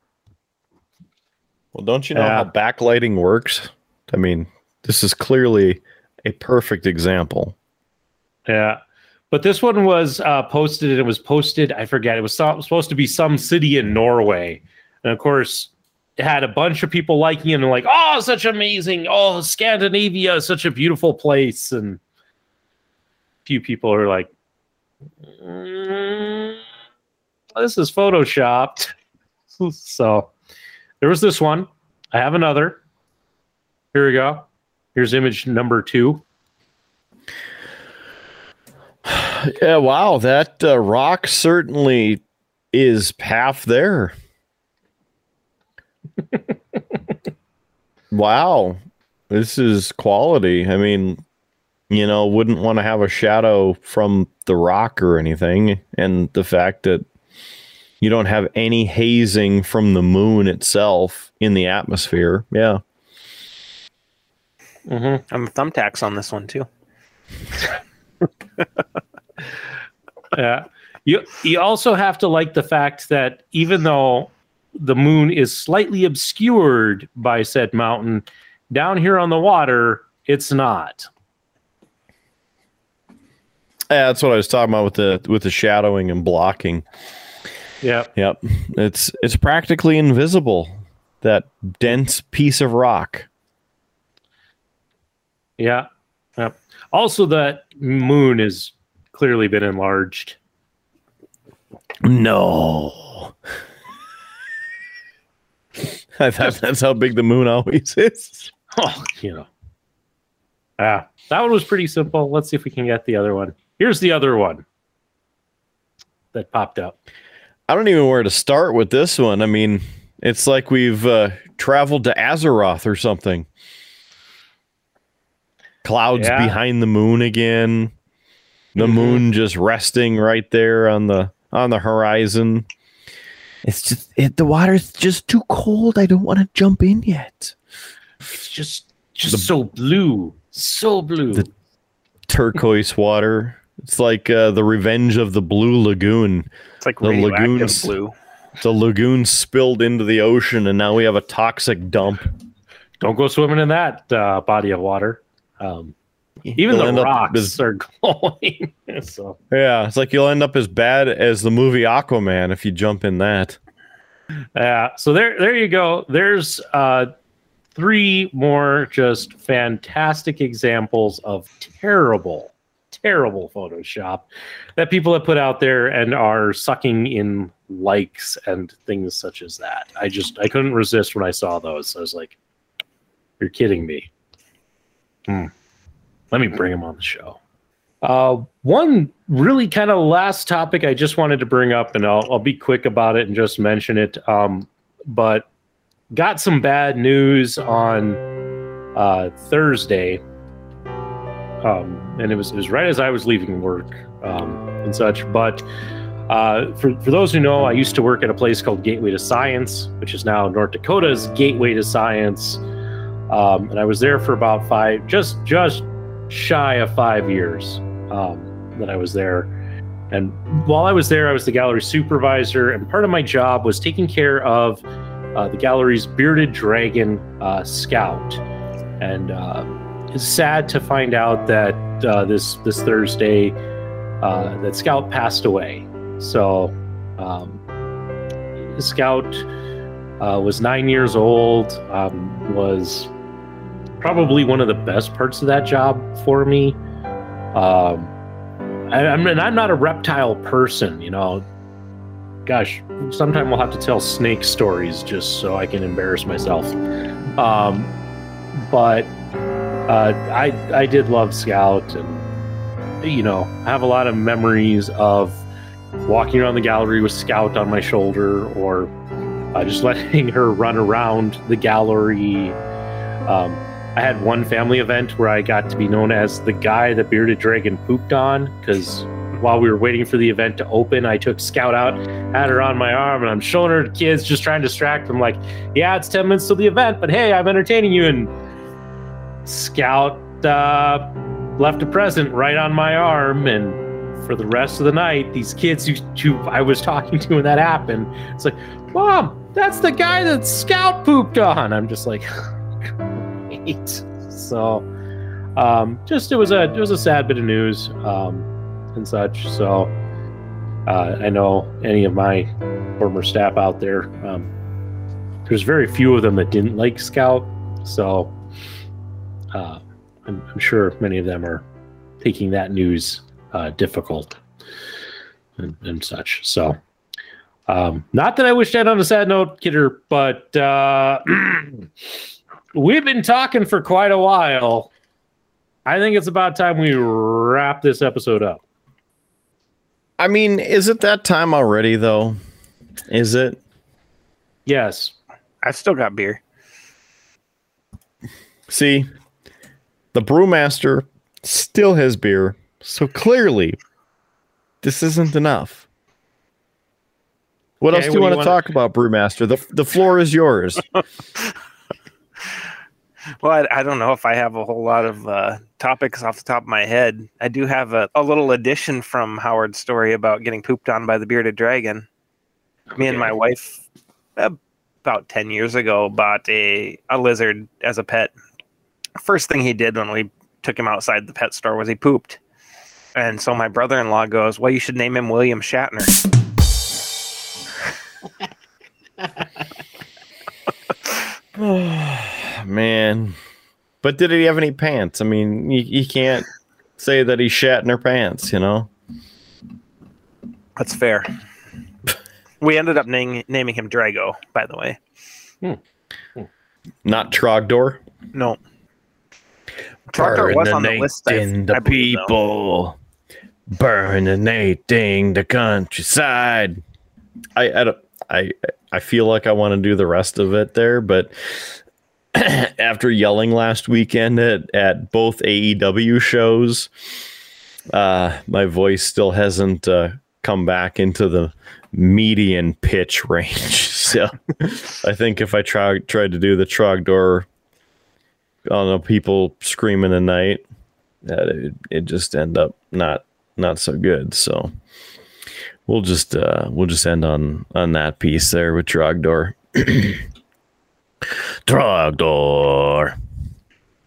Well, don't you know Yeah. how backlighting works? I mean, this is clearly a perfect example. Yeah. But this one was uh, posted, and it was posted. I forget. It was so- supposed to be some city in Norway, and of course, it had a bunch of people liking it and like, "Oh, such amazing! Oh, Scandinavia is such a beautiful place." And a few people are like, "Mm, "This is photoshopped." so there was this one. I have another. Here we go. Here's image number two. Yeah, wow, that uh, rock certainly is half there. wow, this is quality. I mean, you know, wouldn't want to have a shadow from the rock or anything, and the fact that you don't have any hazing from the moon itself in the atmosphere. Yeah. Mm-hmm. I'm thumbtacks on this one too. Yeah. You you also have to like the fact that even though the moon is slightly obscured by said mountain, down here on the water, it's not. Yeah, that's what I was talking about with the with the shadowing and blocking. Yeah. Yep. It's it's practically invisible. That dense piece of rock. Yeah. Yep. Also the moon has clearly been enlarged. No. I thought that's how big the moon always is. Oh, you know. Ah, that one was pretty simple. Let's see if we can get the other one. Here's the other one that popped up. I don't even know where to start with this one. I mean, it's like we've uh, traveled to Azeroth or something. Clouds Yeah. behind the moon again. The Mhm. moon just resting right there on the on the horizon. It's just it, the water's just too cold. I don't want to jump in yet. It's just just so blue. So blue. The- Turquoise water. It's like uh, the revenge of the blue lagoon. It's like The radioactive lagoons. blue. The lagoon spilled into the ocean, and now we have a toxic dump. Don't go swimming in that uh, body of water. Um, even You'll the rocks as- are glowing. so Yeah, it's like you'll end up as bad as the movie Aquaman if you jump in that. yeah, so there there you go. There's uh, three more just fantastic examples of terrible, terrible Photoshop that people have put out there and are sucking in likes and things such as that. I just I couldn't resist when I saw those. I was like, "You're kidding me." Hmm. Let me bring him on the show. Uh, one really kind of last topic I just wanted to bring up, and I'll, I'll be quick about it and just mention it. Um, but got some bad news on uh, Thursday, um, and it was it was right as I was leaving work um, and such. But uh, for for those who know, I used to work at a place called Gateway to Science, which is now North Dakota's Gateway to Science, um, and I was there for about five, just just shy of five years um, that I was there. And while I was there, I was the gallery supervisor, and part of my job was taking care of uh, the gallery's bearded dragon uh, scout. And uh, it's sad to find out that uh, this this Thursday uh, that scout passed away. So um, scout uh, was nine years old. Um, was probably one of the best parts of that job for me. Um, I, I mean, I'm not a reptile person, you know. Gosh, sometime we'll have to tell snake stories just so I can embarrass myself. Um, but uh, I I did love Scout, and you know, have a lot of memories of walking around the gallery with Scout on my shoulder, or uh, just letting her run around the gallery. Um, I had one family event where I got to be known as the guy the bearded dragon pooped on because while we were waiting for the event to open, I took Scout out, had her on my arm, and I'm showing her to kids, just trying to distract them. Like, yeah, it's 10 minutes to the event, but hey, I'm entertaining you. And Scout uh, left a present right on my arm. And for the rest of the night, these kids who, who I was talking to when that happened, it's like, Mom, that's the guy that Scout pooped on. I'm just like, So, um, just it was a it was a sad bit of news. Um, and such. So uh, I know any of my former staff out there. Um, there's very few of them that didn't like Scout, so uh, I'm, I'm, sure many of them are taking that news uh, difficult and, and, such. So, um, not that I wish that on a sad note, Kidder, but uh, we've been talking for quite a while. I think it's about time we wrap this episode up. I mean, is it that time already though? Is it? Yes. I've still got beer. See, the brewmaster still has beer, so clearly this isn't enough. What okay, else do you want to talk about, brewmaster? The the floor is yours. Well, I, I, don't know if I have a whole lot of uh, topics off the top of my head. I do have a, a, little addition from Howard's story about getting pooped on by the bearded dragon. Okay. Me and my wife, uh, about 10 years ago, bought a, a lizard as a pet. First thing he did when we took him outside the pet store was he pooped. And so my brother in law goes, Well, you should name him William Shatner. Man. But did he have any pants? I mean, you, you can't say that he shat in her pants, you know? That's fair. we ended up name, naming him Drago, by the way. Hmm. Hmm. Not Trogdor? No. Trogdor was on the list. In the people. Burninating the countryside. I, I don't I I feel like I want to do the rest of it there, but after yelling last weekend at, at both AEW shows, uh, my voice still hasn't uh, come back into the median pitch range. so I think if I try, tried to do the Trogdor, I don't know, people screaming at night, that it, it just end up not not so good. So we'll just uh, we'll just end on on that piece there with Trogdor. Trogdor.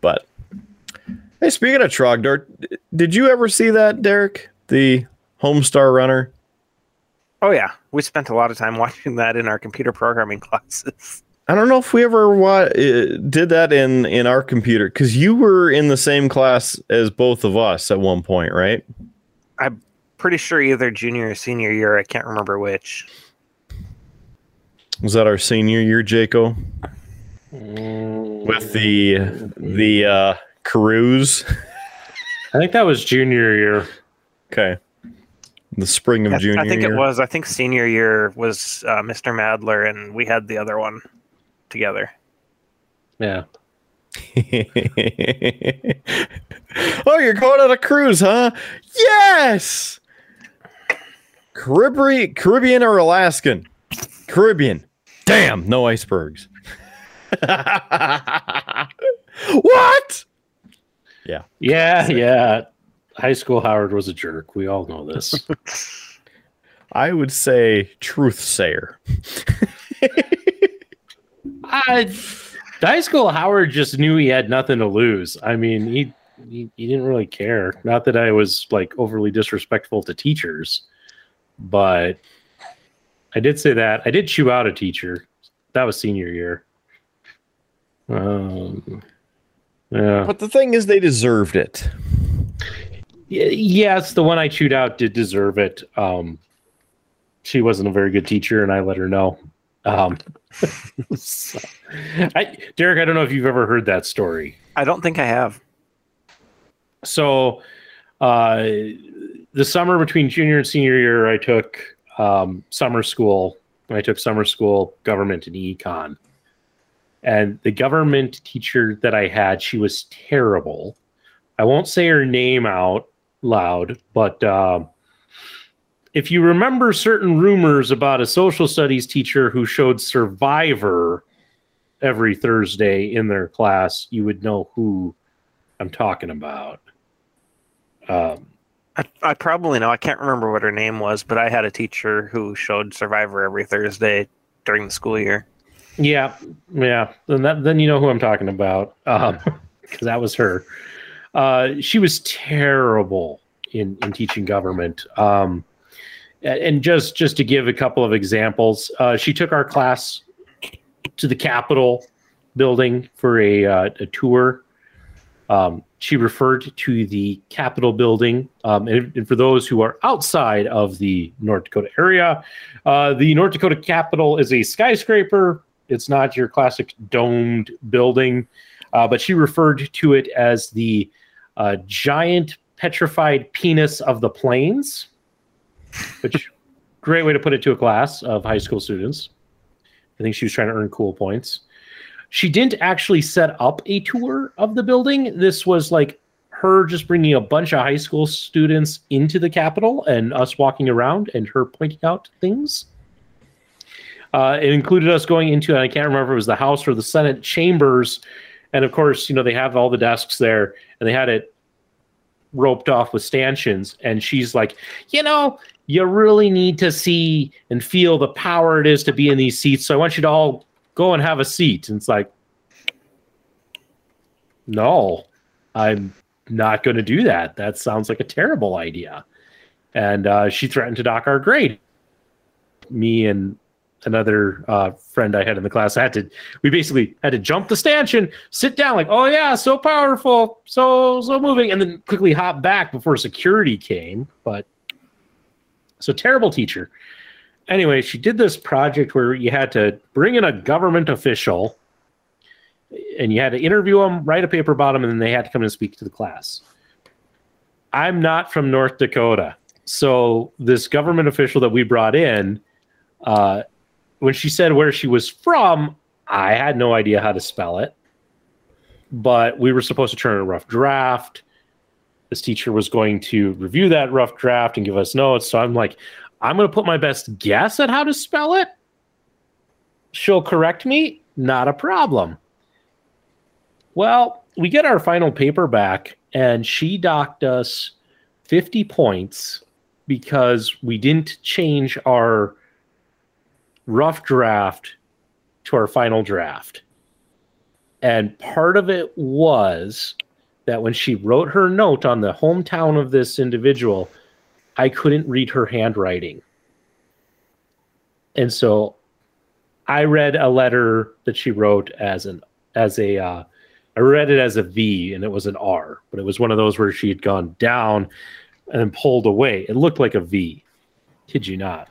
But hey, speaking of Trogdor, did you ever see that, Derek? The Homestar Runner? Oh yeah, we spent a lot of time watching that in our computer programming classes. I don't know if we ever wa- uh, did that in in our computer because you were in the same class as both of us at one point, right? I'm pretty sure either junior or senior year. I can't remember which. Was that our senior year, Jaco? With the the uh cruise. I think that was junior year. Okay. The spring of I, junior I think year. it was. I think senior year was uh, Mr. Madler, and we had the other one together. Yeah. oh, you're going on a cruise, huh? Yes. Caribbean, Caribbean or Alaskan? Caribbean. Damn, no icebergs. what? Yeah. Yeah, yeah. High school Howard was a jerk. We all know this. I would say truth sayer. I, high school Howard just knew he had nothing to lose. I mean, he, he he didn't really care. Not that I was like overly disrespectful to teachers, but I did say that I did chew out a teacher. That was senior year. Um, yeah. But the thing is, they deserved it. Yes, the one I chewed out did deserve it. Um, she wasn't a very good teacher, and I let her know. Um, so, I, Derek, I don't know if you've ever heard that story. I don't think I have. So, uh, the summer between junior and senior year, I took um, summer school. I took summer school government and econ And the government teacher that I had, she was terrible. I won't say her name out loud, but uh, if you remember certain rumors about a social studies teacher who showed Survivor every Thursday in their class, you would know who I'm talking about. Um, I, I probably know. I can't remember what her name was, but I had a teacher who showed Survivor every Thursday during the school year. Yeah, yeah. Then that, then you know who I'm talking about, because um, that was her. Uh, she was terrible in in teaching government. Um, and just just to give a couple of examples, uh, she took our class to the Capitol building for a uh, a tour. Um, she referred to the Capitol building. Um, and, and, for those who are outside of the North Dakota area, uh, the North Dakota Capitol is a skyscraper. It's not your classic domed building, uh, but she referred to it as the uh, giant petrified penis of the plains, which great way to put it to a class of high school students. I think she was trying to earn cool points. She didn't actually set up a tour of the building. This was like her just bringing a bunch of high school students into the Capitol and us walking around and her pointing out things. Uh, it included us going into, I can't remember if it was the House or the Senate chambers. And of course, you know, they have all the desks there and they had it roped off with stanchions. And she's like, you know, you really need to see and feel the power it is to be in these seats. So I want you to all go and have a seat. And it's like, no, I'm not going to do that. That sounds like a terrible idea. And uh, she threatened to dock our grade. Me and another uh, friend I had in the class I had to, we basically had to jump the stanchion, sit down, like, oh yeah, so powerful, so so moving, and then quickly hop back before security came. But so terrible teacher anyway, she did this project where you had to bring in a government official and you had to interview them, write a paper about them, and then they had to come and speak to the class. I'm not from North Dakota. So this government official that we brought in, uh, when she said where she was from, I had no idea how to spell it. But we were supposed to turn a rough draft. This teacher was going to review that rough draft and give us notes. So I'm like, I'm going to put my best guess at how to spell it. She'll correct me. Not a problem. Well, we get our final paper back, and she docked us 50 points because we didn't change our rough draft to our final draft. And part of it was that when she wrote her note on the hometown of this individual, I couldn't read her handwriting. And so I read a letter that she wrote as an as a uh, I read it as a V and it was an R, but it was one of those where she had gone down and pulled away. It looked like a V. Kid you not.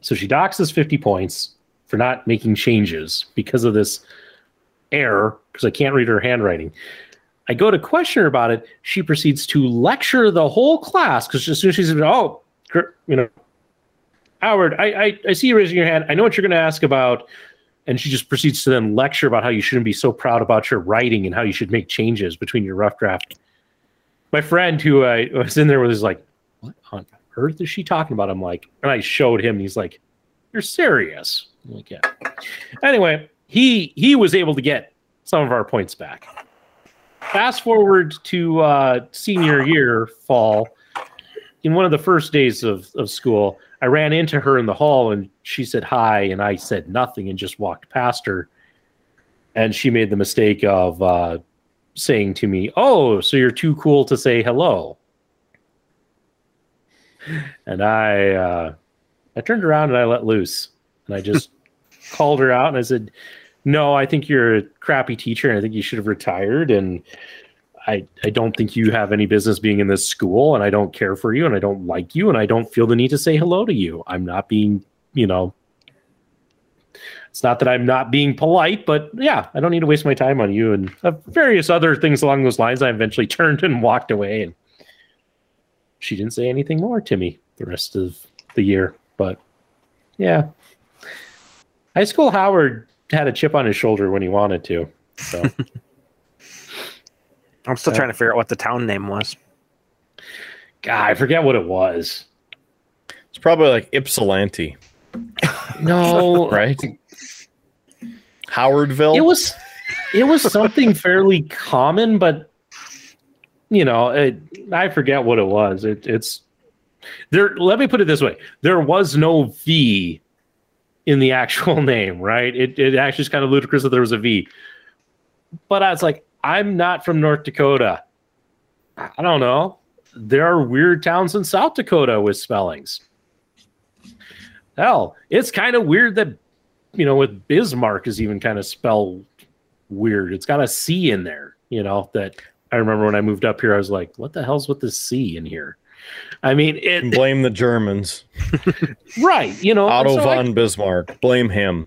So she docks us 50 points for not making changes because of this error, because I can't read her handwriting. I go to question her about it. She proceeds to lecture the whole class because as soon as she says, "Oh, you know, Howard, I, I, I see you raising your hand. I know what you're going to ask about," and she just proceeds to then lecture about how you shouldn't be so proud about your writing and how you should make changes between your rough draft. My friend who I was in there was like, "What on earth is she talking about?" I'm like, and I showed him. he's like, "You're serious?" I'm like, "Yeah." Anyway, he he was able to get some of our points back fast forward to uh, senior year fall in one of the first days of, of school i ran into her in the hall and she said hi and i said nothing and just walked past her and she made the mistake of uh, saying to me oh so you're too cool to say hello and i uh, i turned around and i let loose and i just called her out and i said no, I think you're a crappy teacher and I think you should have retired. And I, I don't think you have any business being in this school and I don't care for you and I don't like you and I don't feel the need to say hello to you. I'm not being, you know, it's not that I'm not being polite, but yeah, I don't need to waste my time on you and uh, various other things along those lines. I eventually turned and walked away and she didn't say anything more to me the rest of the year. But yeah, high school Howard had a chip on his shoulder when he wanted to. So I'm still Yeah. trying to figure out what the town name was. God, I forget what it was. It's probably like Ypsilanti, No, right? Howardville. it was it was something fairly common, but you know, it, I forget what it was. It, it's there. Let me put it this way: there was no V in the actual name, right? It it actually is kind of ludicrous that there was a V. But I was like, I'm not from North Dakota. I don't know. There are weird towns in South Dakota with spellings. Hell, it's kind of weird that you know, with Bismarck is even kind of spelled weird. It's got a C in there, you know, that I remember when I moved up here, I was like, what the hell's with this C in here? I mean, it Blame the Germans. right, you know, Otto so I- von Bismarck. Blame him.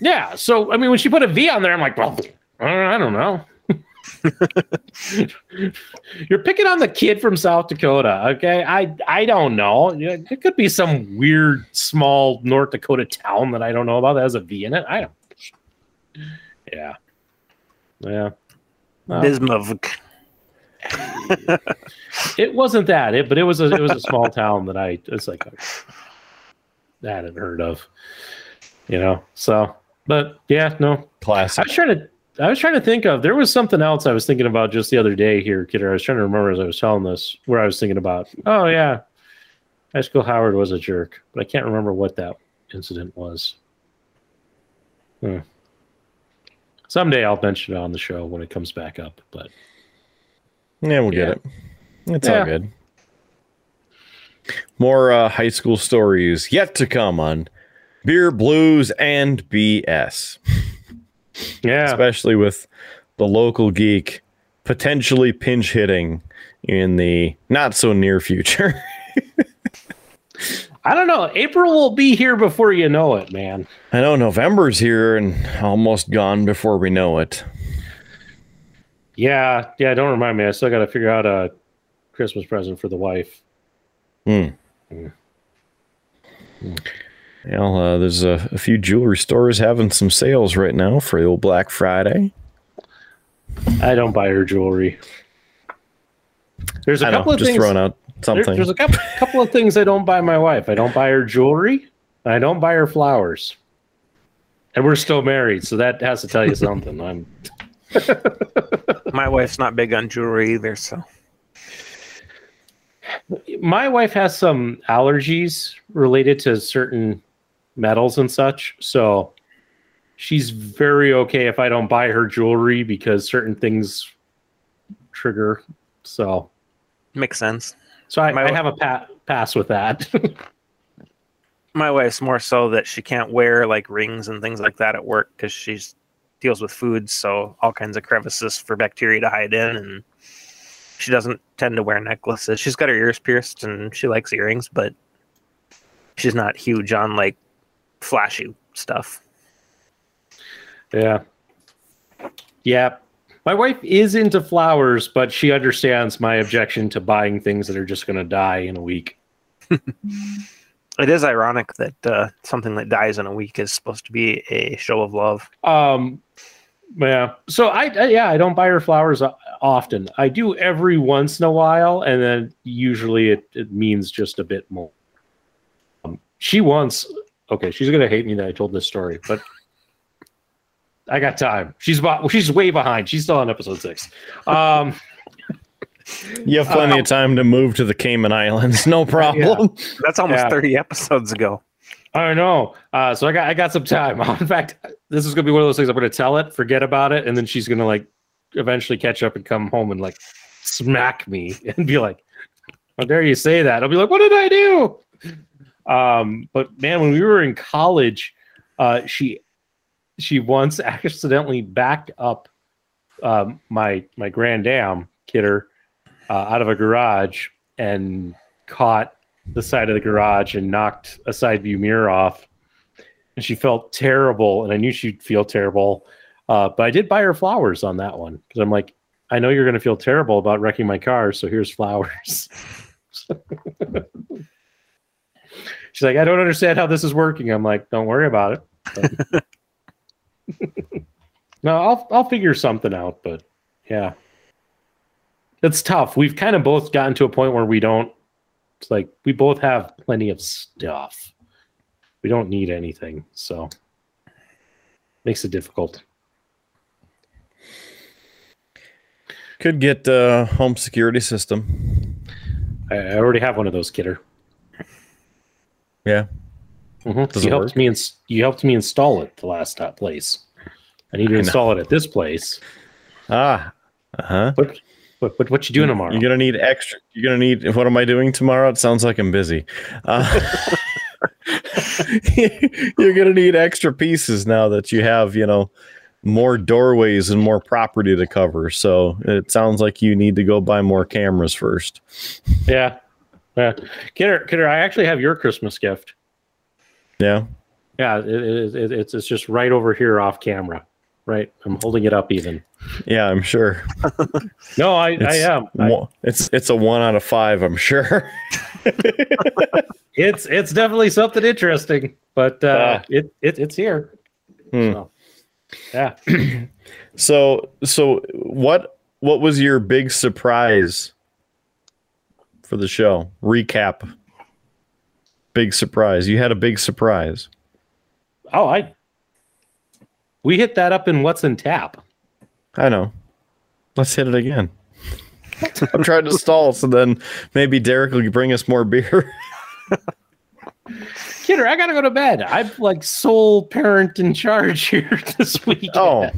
yeah. So I mean, when she put a V on there, I'm like, well, uh, I don't know. You're picking on the kid from South Dakota, okay? I I don't know. It could be some weird small North Dakota town that I don't know about that has a V in it. I don't. Yeah, yeah. Well, Bismarck. it wasn't that, it, but it was a it was a small town that I it's like I hadn't heard of, you know. So, but yeah, no, classic. I was trying to I was trying to think of there was something else I was thinking about just the other day here, Kidder. I was trying to remember as I was telling this where I was thinking about, oh yeah, high school Howard was a jerk, but I can't remember what that incident was. Hmm. Someday I'll mention it on the show when it comes back up, but Yeah, we'll Yeah. get it. It's Yeah. all good. More uh, high school stories yet to come on Beer Blues and BS, yeah, especially with the local geek potentially pinch hitting in the not so near future. I don't know. April will be here before you know it, man. I know November's here and almost gone before we know it. Yeah, yeah. Don't remind me. I still got to figure out a Christmas present for the wife. Well, uh, there's a, a few jewelry stores having some sales right now for the old Black Friday. I don't buy her jewelry. There's a I know, couple of just things. throwing out there- something. there's a couple, couple of things I don't buy my wife. I don't buy her jewelry. I don't buy her flowers. And we're still married, so that has to tell you something. I'm My wife's not big on jewelry either, so my wife has some allergies related to certain metals and such, so she's very okay if I don't buy her jewelry because certain things trigger. So, makes sense. so I, My I have a pa- pass with that. My wife's more so that she can't wear like rings and things like that at work because she's deals with food, so all kinds of crevices for bacteria to hide in, and she doesn't tend to wear necklaces. She's got her ears pierced and she likes earrings, but she's not huge on like flashy stuff. Yeah. Yeah. My wife is into flowers, but she understands my objection to buying things that are just going to die in a week. It is ironic that uh, something that dies in a week is supposed to be a show of love. Um, yeah. So I, I yeah, I don't buy her flowers often. I do every once in a while, and then usually it, it means just a bit more. Um, she once, okay, she's gonna hate me that I told this story, but I got time. She's about, she's way behind. She's still on episode six. Um, You have plenty of time to move to the Cayman Islands, no problem. That's almost Yeah. 30 episodes ago. I know. Uh, so I got I got some time. In fact, this is gonna be one of those things. I'm gonna tell it, forget about it, and then she's gonna like eventually catch up and come home and like smack me and be like, "How dare you say that?" I'll be like, "What did I do?" Um, but man, when we were in college, uh, she she once accidentally backed up um, my my Grand Am kidder uh, out of a garage and caught the side of the garage and knocked a side view mirror off. And she felt terrible, and I knew she'd feel terrible. Uh, but I did buy her flowers on that one because I'm like, I know you're going to feel terrible about wrecking my car, so here's flowers. She's like, I don't understand how this is working. I'm like, don't worry about it. No, I'll I'll figure something out, but yeah. It's tough. We've kind of both gotten to a point where we don't like we both have plenty of stuff. We don't need anything, so makes it difficult. Could get uh, home security system. I, I already have one of those, kidder. Yeah. Mhm. Does You helped work? me ins- you helped me install it the last uh, place. I need to I install it at this place. Ah. Uh huh. What what, what you doing tomorrow? You're gonna need extra. You're gonna need. What am I doing tomorrow? It sounds like I'm busy. Uh, you're gonna need extra pieces now that you have, you know, more doorways and more property to cover. So it sounds like you need to go buy more cameras first. Yeah. Yeah. Kidder, Kidder, I actually have your Christmas gift. Yeah. Yeah, it, it, it, it's it's just right over here off camera. Right. I'm holding it up even. Yeah, I'm sure. No, I, I am. I- it's it's a one out of five. I'm sure. it's it's definitely something interesting, but uh, Ah. it, it it's here. Hmm. So, yeah. So so what what was your big surprise for the show? Recap. Big surprise. You had a big surprise. Oh, I we hit that up in what's in tap. I know. Let's hit it again. I'm trying to stall so then maybe Derek will bring us more beer. Kidder, I gotta go to bed. I'm like sole parent in charge here this weekend. Oh,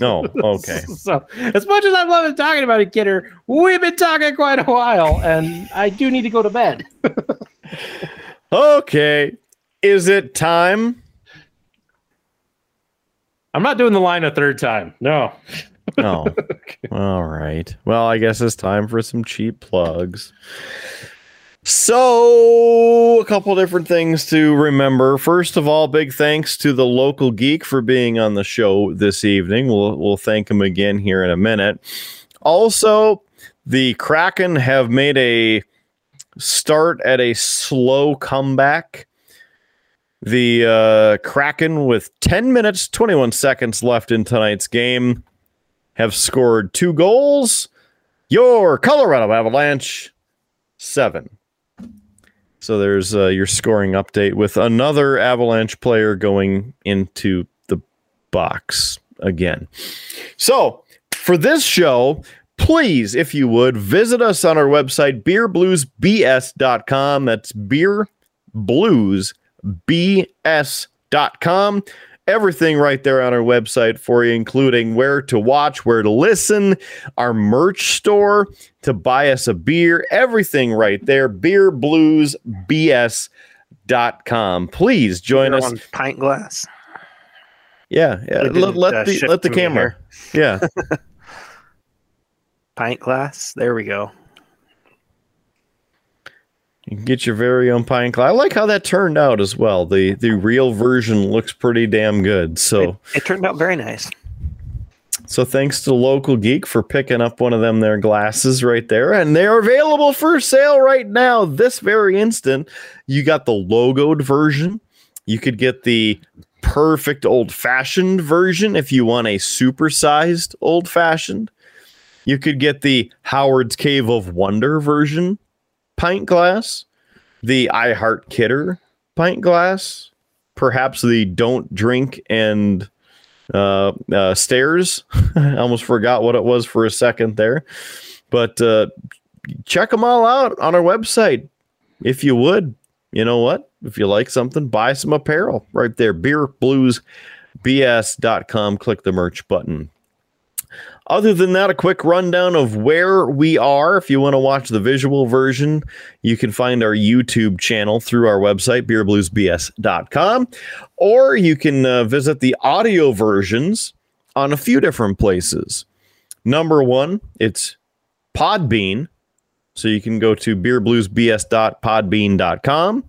no. Okay. So as much as I love talking about it, Kidder, we've been talking quite a while, and I do need to go to bed. Okay. Is it time? I'm not doing the line a third time. No. Oh. All right. Well, I guess it's time for some cheap plugs. So, a couple different things to remember. First of all, big thanks to the local geek for being on the show this evening. We'll we'll thank him again here in a minute. Also, the Kraken have made a start at a slow comeback. The uh, Kraken, with 10 minutes, 21 seconds left in tonight's game, have scored two goals. Your Colorado Avalanche, seven. So there's uh, your scoring update with another Avalanche player going into the box again. So for this show, please, if you would, visit us on our website, beerbluesbs.com. That's beerbluesbs.com. Everything right there on our website for you, including where to watch, where to listen, our merch store to buy us a beer, everything right there. Beerbluesbs.com. Please join They're us. on pint glass. Yeah, yeah. Let, let uh, the let the camera. Yeah. Pint glass. There we go. You can get your very own pine. I like how that turned out as well. The the real version looks pretty damn good. So It, it turned out very nice. so thanks to local geek for picking up one of them their glasses right there. And they're available for sale right now, this very instant. You got the logoed version. You could get the perfect old fashioned version if you want a supersized old fashioned. You could get the Howard's Cave of Wonder version pint glass, the I Heart Kidder pint glass, perhaps the Don't Drink and uh, uh, Stairs. I almost forgot what it was for a second there. But uh, check them all out on our website if you would. You know what? If you like something, buy some apparel right there. Beer blues Beerbluesbs.com. Click the merch button. Other than that, a quick rundown of where we are. If you want to watch the visual version, you can find our YouTube channel through our website, beerbluesbs.com, or you can uh, visit the audio versions on a few different places. Number one, it's Podbean. So you can go to beerbluesbs.podbean.com.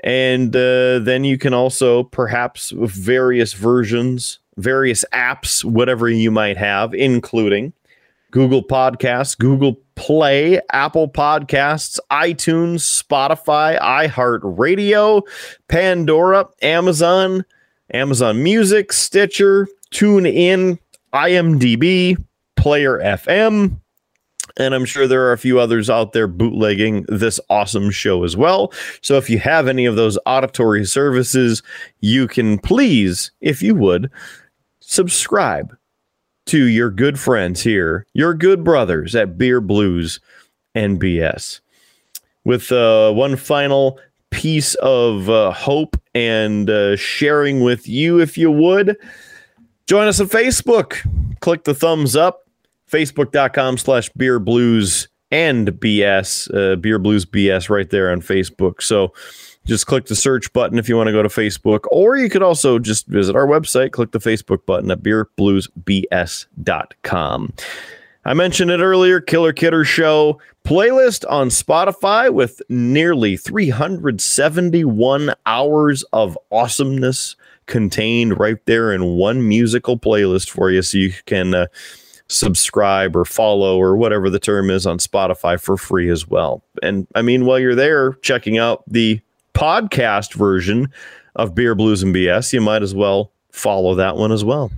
And uh, then you can also perhaps various versions, various apps, whatever you might have, including Google Podcasts, Google Play, Apple Podcasts, iTunes, Spotify, iHeartRadio, Pandora, Amazon, Amazon Music, Stitcher, TuneIn, IMDb, Player FM, and I'm sure there are a few others out there bootlegging this awesome show as well. So if you have any of those auditory services, you can please, if you would, subscribe to your good friends here, your good brothers at Beer Blues and BS. With uh, one final piece of uh, hope and uh, sharing with you, if you would, join us on Facebook. Click the thumbs up facebook.com slash beer blues and bs uh, beer blues bs right there on facebook so just click the search button if you want to go to facebook or you could also just visit our website click the facebook button at beerbluesbs.com i mentioned it earlier killer kidder show playlist on spotify with nearly 371 hours of awesomeness contained right there in one musical playlist for you so you can uh, subscribe or follow or whatever the term is on Spotify for free as well. And I mean, while you're there checking out the podcast version of Beer Blues and BS, you might as well follow that one as well.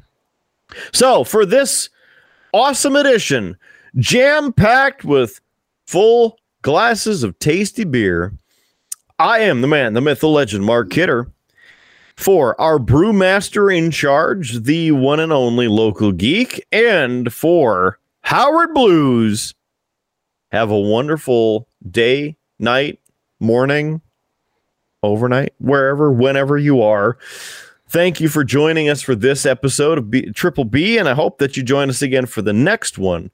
So for this awesome edition, jam packed with full glasses of tasty beer, I am the man, the myth, the legend, Mark Kidder for our brewmaster in charge, the one and only local geek, and for Howard Blues. Have a wonderful day, night, morning, overnight, wherever, whenever you are. Thank you for joining us for this episode of B- Triple B, and I hope that you join us again for the next one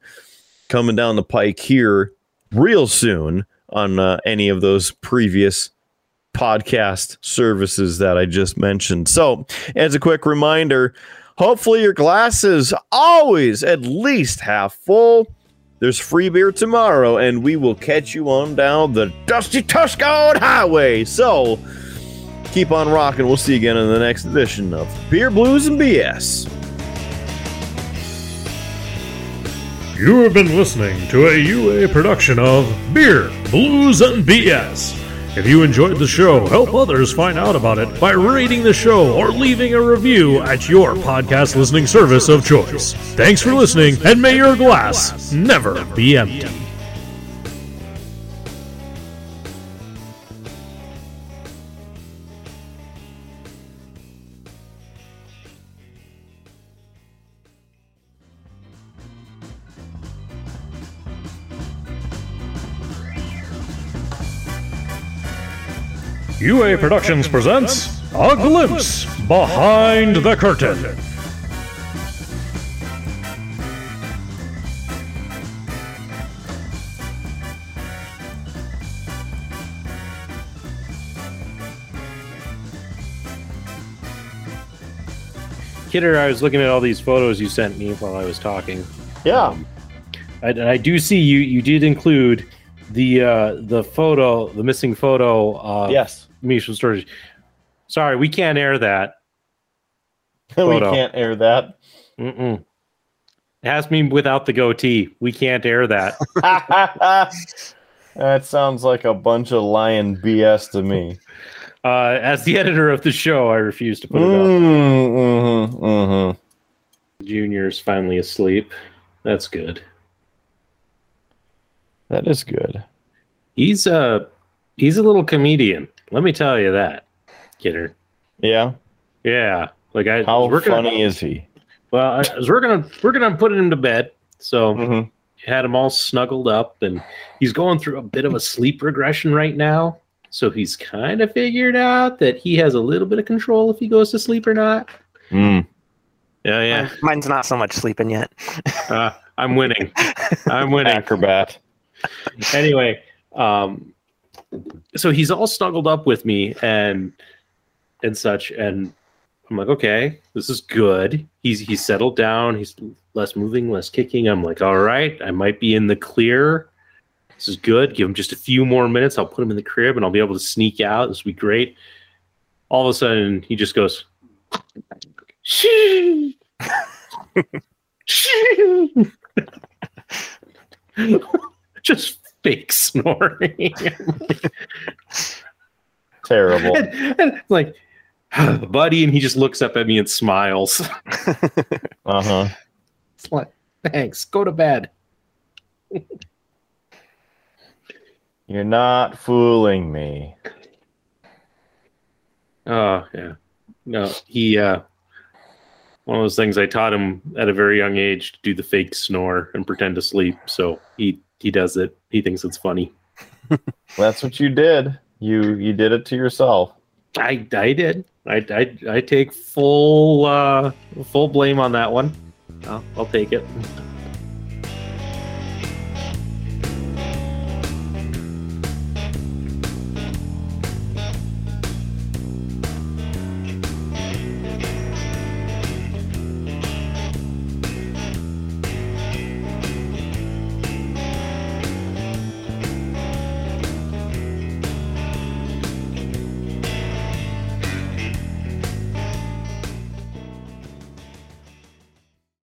coming down the pike here real soon on uh, any of those previous podcast services that I just mentioned. So, as a quick reminder, hopefully your glass is always at least half full. There's free beer tomorrow, and we will catch you on down the Dusty Tucson Highway. So, keep on rocking. We'll see you again in the next edition of Beer Blues and BS. You have been listening to a UA production of Beer, Blues, and BS. If you enjoyed the show, help others find out about it by rating the show or leaving a review at your podcast listening service of choice. Thanks for listening, and may your glass never be empty. UA Productions presents A Glimpse Behind the Curtain. Kidder, I was looking at all these photos you sent me while I was talking. Yeah. Um, I, and I do see you. You did include the uh, the photo, the missing photo. Uh, yes. Me from storage. Sorry, we can't air that. we can't air that. Mm-mm. It has me without the goatee. We can't air that. that sounds like a bunch of lying BS to me. Uh, as the editor of the show, I refuse to put it up. Mm, mhm, mhm. Junior's finally asleep. That's good. That is good. He's a he's a little comedian. Let me tell you that, Kidder. Yeah. Yeah, like I How we're gonna- funny is he? Well, I, as we're gonna we're gonna put him to bed. So Mhm. had him all snuggled up, and he's going through a bit of a sleep regression right now. So he's kind of figured out that he has a little bit of control if he goes to sleep or not. Mm. Yeah, yeah. Mine's not so much sleeping yet. Uh, I'm winning. I'm winning. Acrobat. anyway, um, so he's all snuggled up with me and and such, and I'm like, okay, this is good. He's he's settled down. He's less moving, less kicking. I'm like, all right, I might be in the clear. This is good. Give him just a few more minutes. I'll put him in the crib, and I'll be able to sneak out. This will be great. All of a sudden, he just goes. "Shh." Shh." just fake snoring. Terrible. and, and, like buddy, and he just looks up at me and smiles. Uh huh. Like, Thanks. Go to bed. You're not fooling me. Oh yeah. No, he uh one of those things I taught him at a very young age to do the fake snore and pretend to sleep. So he he does it. He thinks it's funny. That's what you did. You you did it to yourself. I I did. I I, I take full uh full blame on that one. I'll, I'll take it.